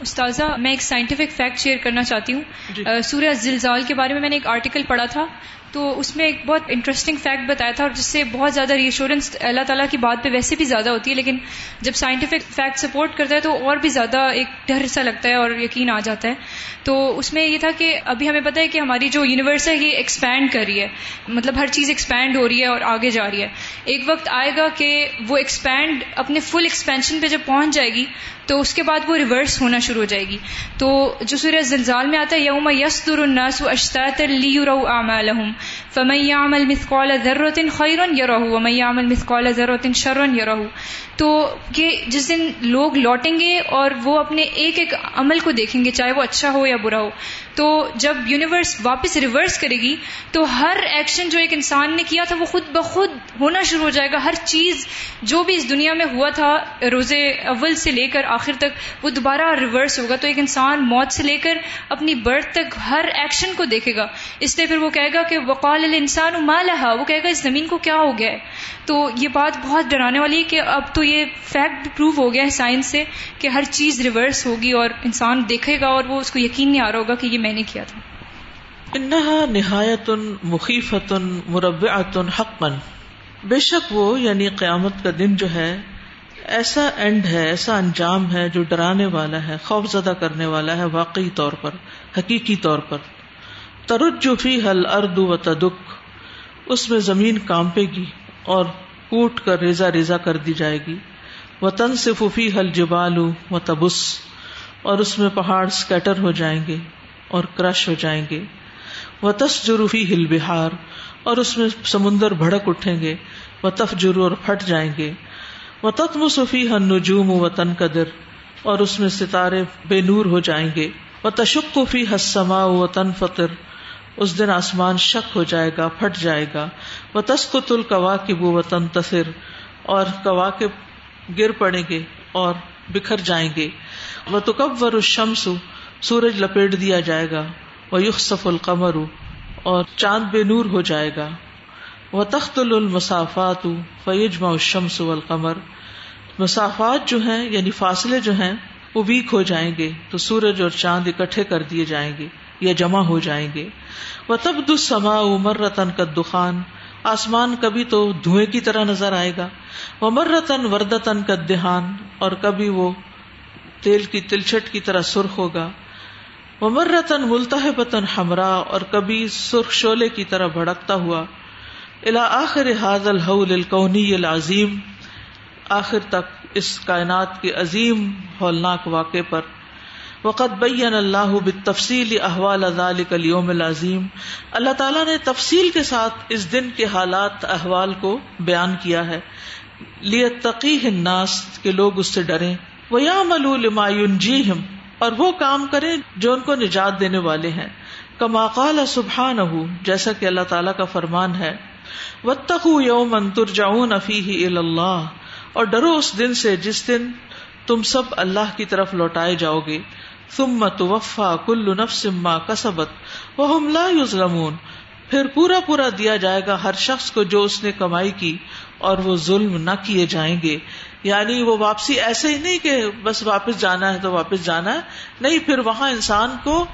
استاذہ میں ایک سائنٹیفک فیکٹ شیئر کرنا چاہتی ہوں سورہ زلزال کے بارے میں میں نے ایک آرٹیکل پڑھا تھا تو اس میں ایک بہت انٹرسٹنگ فیکٹ بتایا تھا اور جس سے بہت زیادہ ریشورنس اللہ تعالیٰ کی بات پہ ویسے بھی زیادہ ہوتی ہے، لیکن جب سائنٹیفک فیکٹ سپورٹ کرتا ہے تو اور بھی زیادہ ایک ڈر سا لگتا ہے اور یقین آ جاتا ہے۔ تو اس میں یہ تھا کہ ابھی ہمیں پتا ہے کہ ہماری جو یونیورس ہے، یہ ایکسپینڈ کر رہی ہے۔ مطلب ہر چیز ایکسپینڈ ہو رہی ہے اور آگے جا رہی ہے۔ ایک وقت آئے گا کہ وہ ایکسپینڈ اپنے فل ایکسپینشن پہ جب پہنچ جائے گی، تو اس کے بعد وہ ریورس ہونا شروع ہو جائے گی۔ تو جو سورہ زلزال میں آتا ہے، یوم یسر الناس اشتاط لیروا اعمالهم فمن يعمل مثقال یا رہو يره ومن يعمل مثقال شرون یا يره تو کہ جس دن لوگ لوٹیں گے اور وہ اپنے ایک ایک عمل کو دیکھیں گے، چاہے وہ اچھا ہو یا برا ہو۔ تو جب یونیورس واپس ریورس کرے گی، تو ہر ایکشن جو ایک انسان نے کیا تھا، وہ خود بخود ہونا شروع ہو جائے گا۔ ہر چیز جو بھی اس دنیا میں ہوا تھا، روزے اول سے لے کر آخر تک، وہ دوبارہ ریورس ہوگا۔ تو ایک انسان موت سے لے کر اپنی برتھ تک ہر ایکشن کو دیکھے گا۔ اس لیے پھر وہ کہے گا کہ وقال انسان مالحا وہ کہے گا، اس زمین کو کیا ہو گیا ہے؟ تو یہ بات بہت ڈرانے والی ہے کہ اب تو یہ فیکٹ پروو ہو گیا ہے سائنس سے کہ ہر چیز ریورس ہوگی اور انسان دیکھے گا اور وہ اس کو یقین نہیں آ رہا ہوگا کہ یہ میں نے کیا تھا۔ انہا نہایت مخیفت مربعت حقا۔ بے شک وہ یعنی قیامت کا دن جو ہے، ایسا اینڈ ہے، ایسا انجام ہے جو ڈرانے والا ہے، خوف زدہ کرنے والا ہے واقعی طور پر، حقیقی طور پر۔ ترج فی حل اردو و تدک۔ اس میں زمین کانپے گی اور کوٹ کر ریزا ریزا کر دی جائے گی۔ وہ تن سے ففی حل جبالو و تبس اور اس میں پہاڑ اسکیٹر ہو جائیں گے۔ اور کرش ہو جائیں گے۔ وہ تس جروفی ہل بہار اور اس میں سمندر بھڑک اٹھیں گے۔ وہ تف جرو اور پھٹ جائیں گے۔ وہ تت مصفی ہن نجوم و تن قدر اور اس میں ستارے بے نور ہو جائیں گے۔ وہ تشک تشقفی حسما و تن فطر اس دن آسمان شک ہو جائے گا، پھٹ جائے گا۔ وہ تسکت القوا کی بو و تن تصر اور کوا کے گر پڑیں گے اور بکھر جائیں گے۔ وہ تو کب ور سورج لپیٹ دیا جائے گا وہ یوسف القمر، اور چاند بے نور ہو جائے گا۔ وہ تخت المسافات فیجما شمس القمر مسافات جو ہیں یعنی فاصلے جو ہیں، وہ ویک ہو جائیں گے، تو سورج اور چاند اکٹھے کر دیے جائیں گے، یا جمع ہو جائیں گے۔ وہ تب دسما عمر رتن کا دخان آسمان کبھی تو دھوئیں کی طرح نظر آئے گا۔ وہ مرتن وردتن کا دہان اور کبھی وہ تیل کی تلچٹ کی طرح سرخ ہوگا۔ وہ ملتحبتن ہمراہ اور کبھی سرخ شولے کی طرح بھڑکتا ہوا۔ الا آخر حاض الحول الکونی العظیم۔ آخر تک اس کائنات کے عظیم ہولناک واقع پر۔ وقت بین اللہ بالتفصیل احوال ذلك اليوم العظیم۔ اللہ تعالیٰ نے تفصیل کے ساتھ اس دن کے حالات، احوال کو بیان کیا ہے۔ لیتقی الناس کے لوگ اس سے ڈریں۔ وَيَعْمَلُوا لِمَا يُنْجِيهِمْ اور وہ کام کریں جو ان کو نجات دینے والے ہیں۔ کما قال سبحانہ جیسا کہ اللہ تعالیٰ کا فرمان ہے، وَاتَّقُوا يَوْمًا تُرْجَعُونَ فِيهِ إِلَى اللَّهِ اور ڈرو اس دن سے جس دن تم سب اللہ کی طرف لوٹائے جاؤ گے۔ ثم توفا کل نفس ما کسبت وهم لا يظلمون۔ پھر پورا پورا دیا جائے گا ہر شخص کو جو اس نے کمائی کی اور وہ ظلم نہ کیے جائیں گے۔ یعنی وہ واپسی ایسے ہی نہیں کہ بس واپس جانا ہے تو واپس جانا ہے۔ نہیں، پھر وہاں انسان کو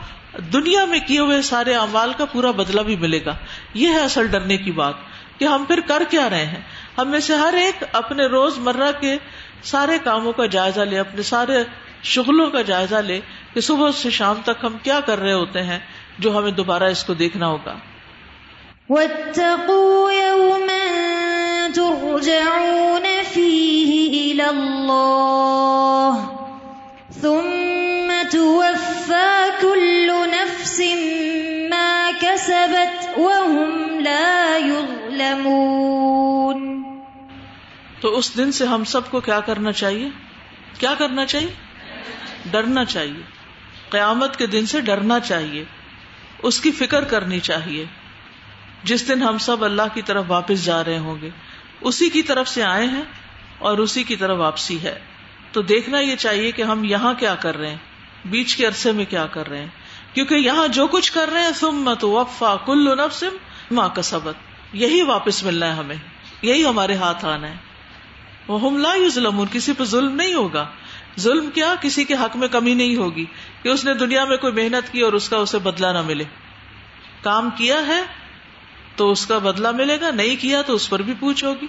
دنیا میں کیے ہوئے سارے اموال کا پورا بدلہ بھی ملے گا۔ یہ ہے اصل ڈرنے کی بات کہ ہم پھر کر کیا رہے ہیں۔ ہم میں سے ہر ایک اپنے روز مرہ کے سارے کاموں کا جائزہ لے، اپنے سارے شغلوں کا جائزہ لے کہ صبح سے شام تک ہم کیا کر رہے ہوتے ہیں جو ہمیں دوبارہ اس کو دیکھنا ہوگا۔ واتقوا يوما ترجعون فيه إلى الله ثم توفى كل نفس ما كسبت وهم لا يظلمون تو اس دن سے ہم سب کو کیا کرنا چاہیے؟ کیا کرنا چاہیے؟ ڈرنا چاہیے۔ قیامت کے دن سے ڈرنا چاہیے۔ اس کی فکر کرنی چاہیے۔ جس دن ہم سب اللہ کی طرف واپس جا رہے ہوں گے۔ اسی کی طرف سے آئے ہیں۔ اور اسی کی طرف واپسی ہے۔ تو دیکھنا یہ چاہیے کہ ہم یہاں کیا کر رہے ہیں۔ بیچ کے عرصے میں کیا کر رہے ہیں۔ کیونکہ یہاں جو کچھ کر رہے ہیں سم مت وفا کل نفسم ماں کا سبق یہی واپس ملنا ہے ہمیں۔ یہی ہمارے ہاتھ آنا ہے۔ وہ ہم لا ظلم کسی پہ ظلم نہیں ہوگا۔ ظلم کیا؟ کسی کے حق میں کمی نہیں ہوگی۔ کہ اس نے دنیا میں کوئی محنت کی اور اس کا اسے بدلا نہ ملے۔ کام کیا ہے تو اس کا بدلا ملے گا، نہیں کیا تو اس پر بھی پوچھ ہوگی۔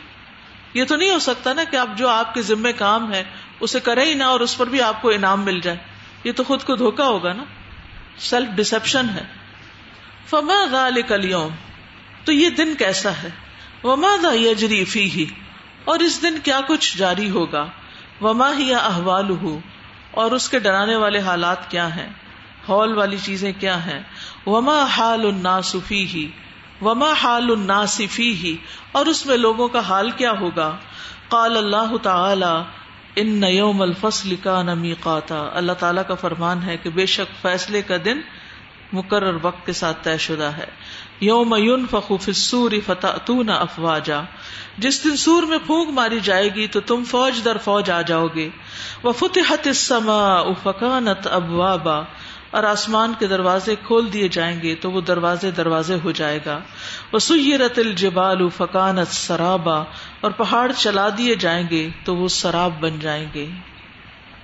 یہ تو نہیں ہو سکتا نا کہ اب جو آپ کے ذمے کام ہے، اسے کرے ہی نہ اور اس پر بھی آپ کو انعام مل جائے۔ یہ تو خود کو دھوکا ہوگا نا۔ سیلف ڈسپشن ہے۔ فما اليوم؟ تو یہ دن کیسا ہے؟ وما دا یجری فی ہی اور اس دن کیا کچھ جاری ہوگا؟ وما ہی احوال ہو اور اس کے ڈرانے والے حالات کیا ہیں؟ ہال والی چیزیں کیا ہیں؟ وما حال الناس فی ہی وما حال الناسفی ہی اور اس میں لوگوں کا حال کیا ہوگا؟ قال اللہ تعالی ان یوم الفصل کا نمی قاتا اللہ تعالیٰ کا فرمان ہے کہ بے شک فیصلے کا دن مقرر وقت کے ساتھ طے شدہ ہے۔ یوم یون فخوف سور فتح افواجا جس دن سور میں پھونک ماری جائے گی تو تم فوج در فوج آ جاؤ گے۔ وہ فتحت السما فکانت ابوابا اور آسمان کے دروازے کھول دیے جائیں گے تو وہ دروازے دروازے ہو جائے گا۔ وہ سیرت الجبال فکانت سرابا اور پہاڑ چلا دیے جائیں گے تو وہ سراب بن جائیں گے۔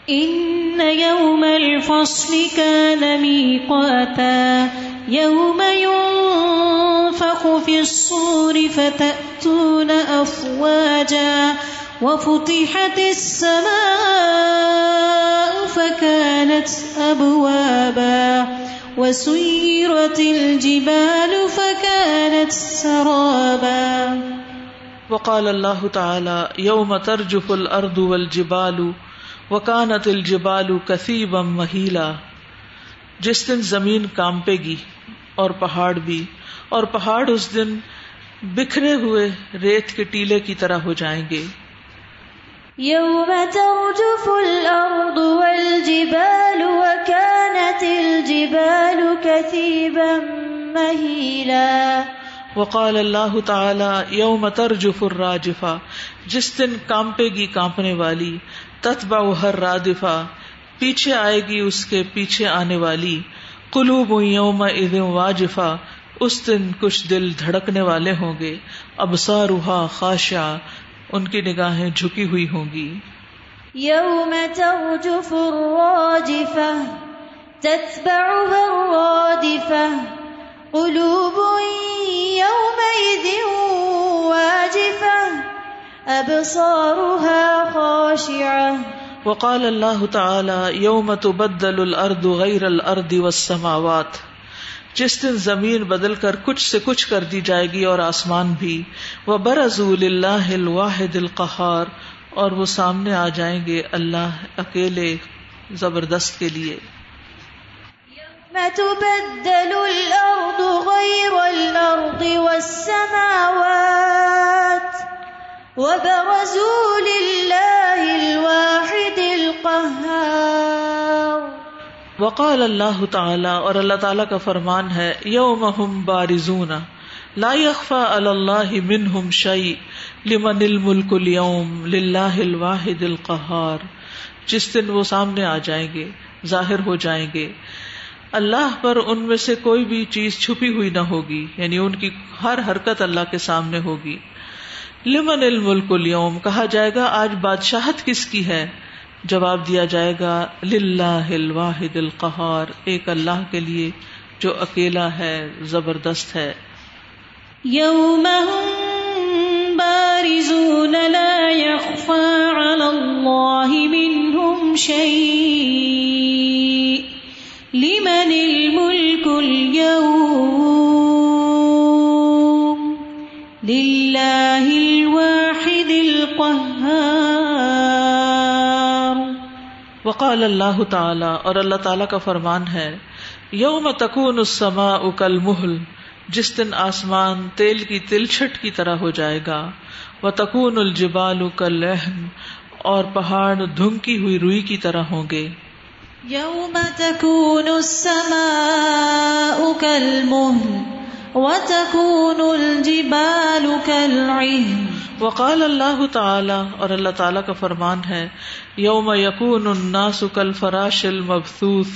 ان يوم الفصل كان ميقاتا يوم ينفخ في الصور فتأتون أفواجا وفتحت السماء فكانت أبوابا وسيرت الجبال فكانت سرابا وقال الله تعالى يوم ترجف الأرض والجبال وکانت الجبال کثیبا مہیلا جس دن زمین کامپے گی اور پہاڑ بھی اور پہاڑ اس دن بکھرے ہوئے ریت کے ٹیلے کی طرح ہو جائیں گے۔ يوم ترجف الأرض والجبال وكانت الجبال كثيبا مهيلا. وقال اللہ تعالی یوم ترجف الراجفہ جس دن کانپے گی کانپنے والی تتبا ہر رادفا پیچھے آئے گی اس کے پیچھے آنے والی، قلوب یوم واجفا اس دن کچھ دل دھڑکنے والے ہوں گے ابسارا خاشا ان کی نگاہیں جھکی ہوئی ہوں گی۔ یوم ترجف الراجفہ تتبعها الرادفہ قلوب يومئذ واجفہ ابصارها خاشعة وقال الله تعالى يوم تبدل الارض غير الارض والسماوات۔ جس دن زمین بدل کر کچھ سے کچھ کر دی جائے گی اور آسمان بھی۔ وہ برضول اللہ الواحد القہار اور وہ سامنے آ جائیں گے اللہ اکیلے زبردست کے لیے۔ تبدل الارض غير الارض والسماوات وبرزوا لله الواحد القهار وقال اللہ تعالی، اور اللہ تعالی کا فرمان ہے یوم ہم بارزون، لا يخفى على الله منهم شيء لمن الملك اليوم لله الواحد القهار جس دن وہ سامنے آ جائیں گے، ظاہر ہو جائیں گے۔ اللہ پر ان میں سے کوئی بھی چیز چھپی ہوئی نہ ہوگی یعنی ان کی ہر حرکت اللہ کے سامنے ہوگی۔ لمن الملک اليوم کہا جائے گا، آج بادشاہت کس کی ہے؟ جواب دیا جائے گا، للہ الواحد القہار، ایک اللہ کے لیے جو اکیلا ہے، زبردست ہے۔ یوم بارزون لا يخفى على الله منهم شيء وقال اللہ تعالی، اور اللہ تعالی کا فرمان ہے، یوم تکون السماء اکل محل جس دن آسمان تیل کی تلچھٹ کی طرح ہو جائے گا وہ تکون الجبال کل اور پہاڑ دھنکی ہوئی روئی کی طرح ہوں گے۔ یوم تکون السماء کل محل وتكون الجبال كالعهن. وقال اللہ تعالی اور اللہ تعالی کا فرمان ہے یوم یقون الناس کالفراش المبثوث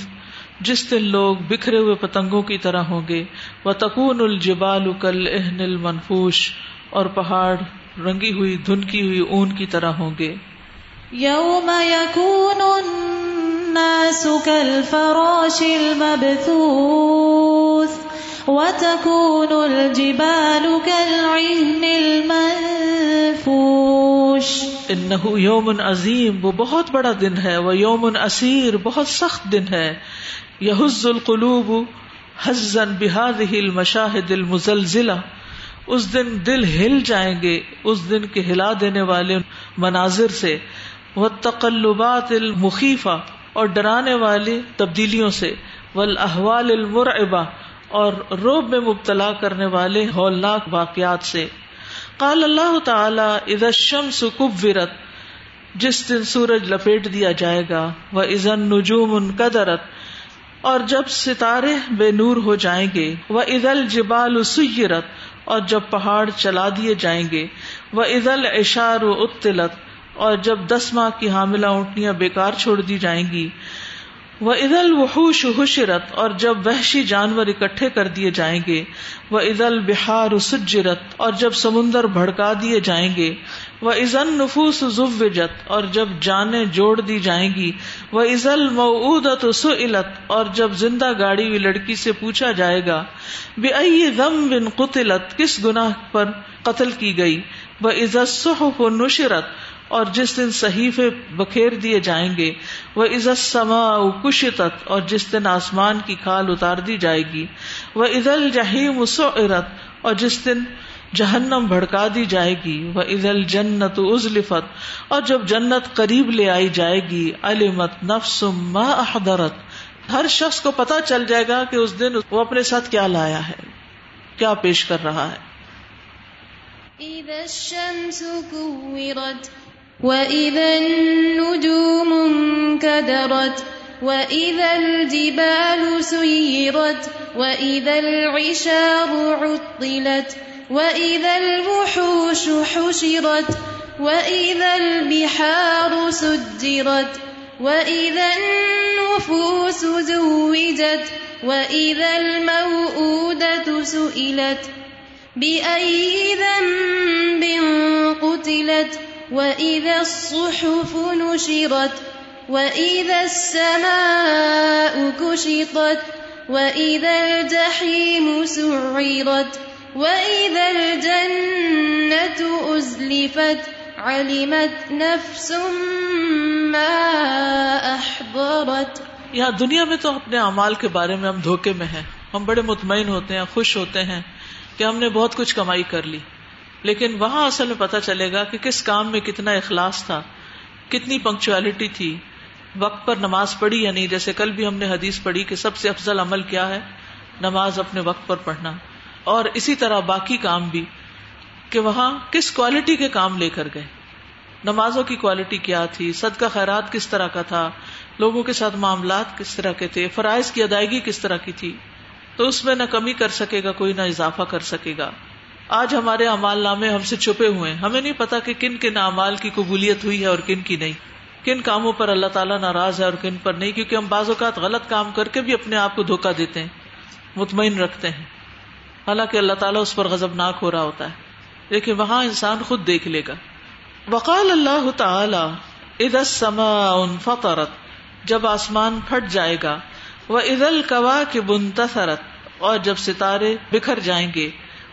جس دن لوگ بکھرے ہوئے پتنگوں کی طرح ہوں گے وہ تکون الجبال اہن المنفوش اور پہاڑ رنگی ہوئی دھنکی ہوئی اون کی طرح ہوں گے۔ يوم يكون الناس كالفراش المبثوث وتكون الجبال كالعهن المنفوش انه یوم عظیم وہ بہت بڑا دن ہے، وہ یوم اسیر بہت سخت دن ہے۔ یحز القلوب حزن بهذه المشاهد المزلزلہ اس دن دل ہل جائیں گے، اس دن کے ہلا دینے والے مناظر سے۔ وہ تقلبات المخیفہ اور ڈرانے والی تبدیلیوں سے والاحوال المرعبہ اور روب میں مبتلا کرنے والے ہولناک واقعات سے۔ قال اللہ تعالی، اذا الشمس کبرت، جس دن سورج لپیٹ دیا جائے گا وہ ازن نجوم ان اور جب ستارے بے نور ہو جائیں گے وہ ادل جبال سیرت، اور جب پہاڑ چلا دیے جائیں گے وہ ادل اشار و اتلت اور جب دس ماہ کی حاملہ اونٹنیاں بیکار چھوڑ دی جائیں گی وہ ادل وحوش حشرت، اور جب وحشی جانور اکٹھے کر دیے جائیں گے وہ ادل بہار سجرت، اور جب سمندر بھڑکا دیے جائیں گے وہ ازن نفوس زوجت، اور جب جانیں جوڑ دی جائیں گی وہ ازل معودت سلت اور جب زندہ گاڑی ہوئی لڑکی سے پوچھا جائے گا بے غم بن قتلت، کس گناہ پر قتل کی گئی؟ وہ عزت صحف نشرت اور جس دن صحیفے بکھیر دیے جائیں گے، وہ عزت سما کشت اور جس دن آسمان کی کھال اتار دی جائے گی، وہ عزل جہیم سعرت، اور جس دن جہنم بھڑکا دی جائے گی، وہ عزل جنت ازلفت، اور جب جنت قریب لے آئی جائے گی المت نفس ما احضرت۔ ہر شخص کو پتا چل جائے گا کہ اس دن وہ اپنے ساتھ کیا لایا ہے، کیا پیش کر رہا ہے۔ إذا الشمس كورت وإذا النجوم انكدرت وإذا الجبال سيرت وإذا العشار عطلت وإذا الوحوش حشرت وإذا البحار سجرت وإذا النفوس زوجت وإذا الموءودة سئلت بأي ذنب قتلت وإذا الصحف نشرت وإذا السماء كشطت وإذا الجحيم سعرت وإذا الجنة أزلفت علمت نفس ما أحضرت یہاں دنیا میں تو اپنے اعمال کے بارے میں ہم دھوکے میں ہیں، ہم بڑے مطمئن ہوتے ہیں، خوش ہوتے ہیں کہ ہم نے بہت کچھ کمائی کر لی۔ لیکن وہاں اصل میں پتا چلے گا کہ کس کام میں کتنا اخلاص تھا، کتنی پنکچویلٹی تھی۔ وقت پر نماز پڑھی یا نہیں؟ جیسے کل بھی ہم نے حدیث پڑھی کہ سب سے افضل عمل کیا ہے؟ نماز اپنے وقت پر پڑھنا۔ اور اسی طرح باقی کام بھی کہ وہاں کس کوالٹی کے کام لے کر گئے؟ نمازوں کی کوالٹی کیا تھی؟ صدقہ خیرات کس طرح کا تھا؟ لوگوں کے ساتھ معاملات کس طرح کے تھے؟ فرائض کی ادائیگی کس طرح کی تھی؟ تو اس میں نہ کمی کر سکے گا، کوئی نہ اضافہ کر سکے گا۔ آج ہمارے امال نامے ہم سے چھپے ہوئے ہیں۔ ہمیں نہیں پتا کہ کن کن امال کی قبولیت ہوئی ہے اور کن کی نہیں۔ کن کاموں پر اللہ تعالیٰ ناراض ہے اور کن پر نہیں، کیونکہ ہم بعض اوقات غلط کام کر کے بھی اپنے آپ کو دھوکا دیتے ہیں، مطمئن رکھتے ہیں۔ حالانکہ اللہ تعالیٰ اس پر غزب ناک ہو رہا ہوتا ہے۔ لیکن وہاں انسان خود دیکھ لے گا۔ وقال اللہ تعالی اد سما فطرت جب آسمان پھٹ جائے گا وہ عید القوا کی بنترت اور جب ستارے بکھر جائیں گے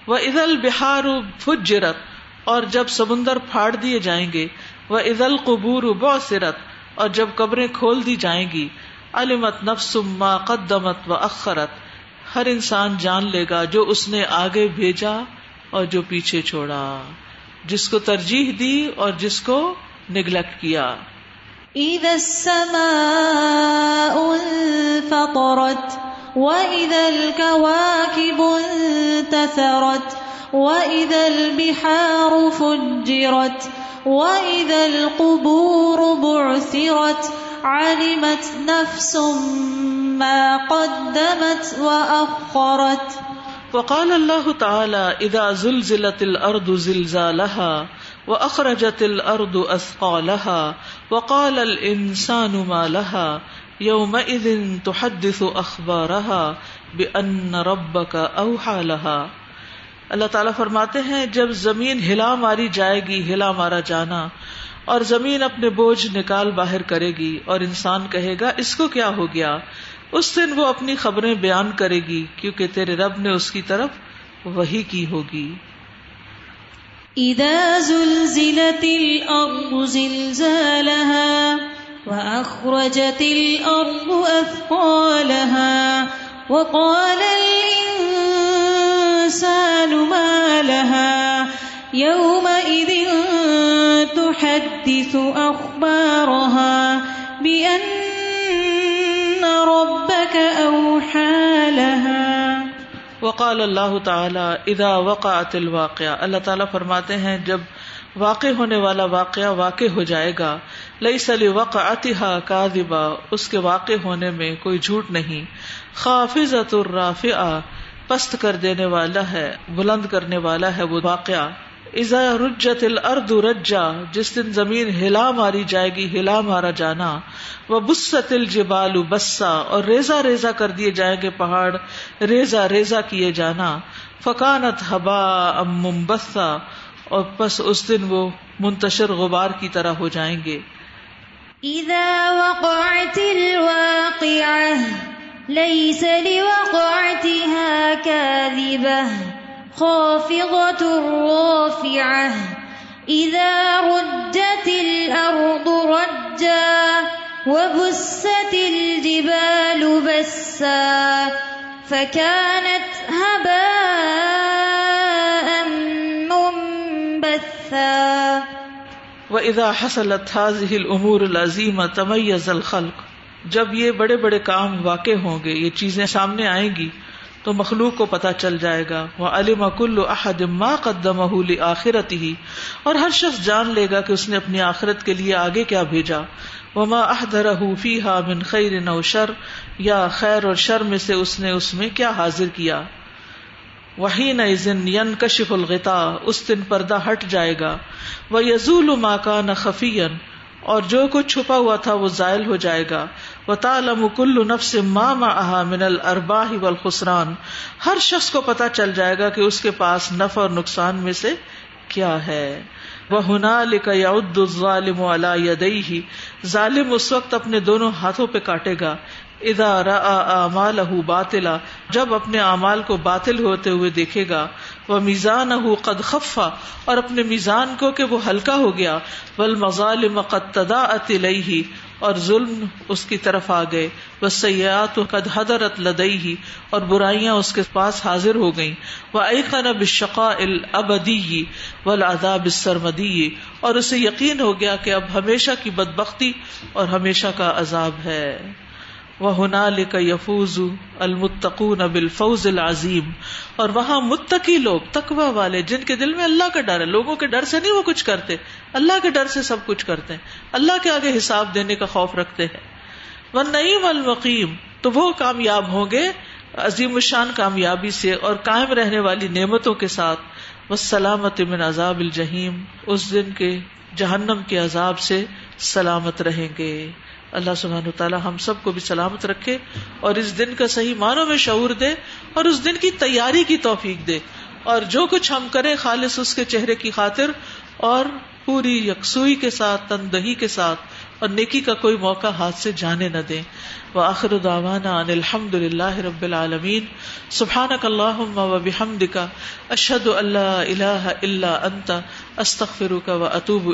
وہ عید البہار فجرت اور جب سمندر پھاڑ دیے جائیں گے وہ عید القبور بصرت اور جب قبریں کھول دی جائیں گی، علمت نفس ما قدمت و اخرت ہر انسان جان لے گا جو اس نے آگے بھیجا اور جو پیچھے چھوڑا۔ جس کو ترجیح دی اور جس کو نگلیکٹ کیا۔ إذا السماء انفطرت وإذا الكواكب انتثرت، وإذا البحار فجرت، وإذا القبور بعثرت، علمت نفس ما قدمت وأخرت۔ وقال اللہ تعالی، اذا زلزلت الارض زلزالها واخرجت الارض اثقالها وقال الانسان ما لها يومئذ تحدث اخبارها بان ربك اوحى لها۔ اللہ تعالیٰ فرماتے ہیں، جب زمین ہلا ماری جائے گی، ہلا مارا جانا، اور زمین اپنے بوجھ نکال باہر کرے گی، اور انسان کہے گا، اس کو کیا ہو گیا؟ اس دن وہ اپنی خبریں بیان کرے گی، کیونکہ تیرے رب نے اس کی طرف وہی کی ہوگی۔ اذا زلزلت الارض زلزالها واخرجت الارض اثقالها وقال الانسان ما لها يومئذ تحدث اخبارها بان وقال اللہ تعالی ادا وقعت الواقع اللہ تعالیٰ فرماتے ہیں، جب واقع ہونے والا واقعہ واقع ہو جائے گا۔ لئی سلی وق کا اس کے واقع ہونے میں کوئی جھوٹ نہیں۔ خافظ الرافع پست کر دینے والا ہے، بلند کرنے والا ہے وہ واقعہ۔ ازا رجت الارض رجا، جس دن زمین ہلا ماری جائے گی، ہلا مارا جانا۔ وہ بست الجبال بسا، اور ریزا ریزا کر دیے جائیں گے پہاڑ ریزا ریزا کیے جانا۔ فکانت ہبا ام بسا اور بس اس دن وہ منتشر غبار کی طرح ہو جائیں گے۔ اذا وقعت الواقعة، ليس لوقعتها كاذبة، خافضة رافعة. إذا رجت الأرض رجا، وبست الجبال بسا، فكانت هباء. منبثا وإذا حصلت هذه الأمور العظيمة تميز الخلق۔ جب یہ بڑے بڑے کام واقع ہوں گے، یہ چیزیں سامنے آئیں گی، تو مخلوق کو پتا چل جائے گا۔ وہ علم کل احد ما قدم آخرت ہی اور ہر شخص جان لے گا کہ اس نے اپنی آخرت کے لیے آگے کیا بھیجا۔ وہ ماں احدر فی ہا من خیر نو شر۔ یا خیر اور شر میں سے اس نے اس میں کیا حاضر کیا؟ وہی نزن ین کشف الغتا اس دن پردہ ہٹ جائے گا۔ وہ یزول ما کا نہ خفین اور جو کچھ چھپا ہوا تھا وہ زائل ہو جائے گا۔ وہ تالم کل نفس ماما احا من الربا والخسران۔ ہر شخص کو پتا چل جائے گا کہ اس کے پاس نف اور نقصان میں سے کیا ہے۔ وہ ہنا لکھ ظالم ہی ظالم اس وقت اپنے دونوں ہاتھوں پہ کاٹے گا۔ ادا را باطلا۔ جب اپنے اعمال کو باطل ہوتے ہوئے دیکھے گا۔ وہ میزان قد خفا اور اپنے میزان کو کہ وہ ہلکا ہو گیا۔ بل مظالم قد تدا اتلئی اور ظلم اس کی طرف آ گئے۔ وہ سیاحت قد حدرت لدئی ہی اور برائیاں اس کے پاس حاضر ہو گئیں۔ وہ ایقن بشقا و والعذاب سرمدی اور اسے یقین ہو گیا کہ اب ہمیشہ کی بدبختی اور ہمیشہ کا عذاب ہے۔ وہ ہنا یفوز المتقون بالفوز العظیم اور وہاں متقی لوگ، تقوی والے، جن کے دل میں اللہ کا ڈر ہے، لوگوں کے ڈر سے نہیں وہ کچھ کرتے، اللہ کے ڈر سے سب کچھ کرتے ہیں، اللہ کے آگے حساب دینے کا خوف رکھتے ہیں۔ وہ نعیم المقیم تو وہ کامیاب ہوں گے، عظیم الشان کامیابی سے اور قائم رہنے والی نعمتوں کے ساتھ۔ وہ سلامت من عذاب الجہیم اس دن کے جہنم کے عذاب سے سلامت رہیں گے۔ اللہ سبحانہ تعالیٰ ہم سب کو بھی سلامت رکھے اور اس دن کا صحیح معنوں میں شعور دے اور اس دن کی تیاری کی توفیق دے اور جو کچھ ہم کریں خالص اس کے چہرے کی خاطر اور پوری یکسوئی کے ساتھ، تندہی کے ساتھ اور نیکی کا کوئی موقع ہاتھ سے جانے نہ دیں۔ وہ آخر داوانا ان الحمد للہ رب العالمین۔ سبحان اللہ و بحمد کا اشد اللہ اللہ اللہ انتا استخر کا و اطوب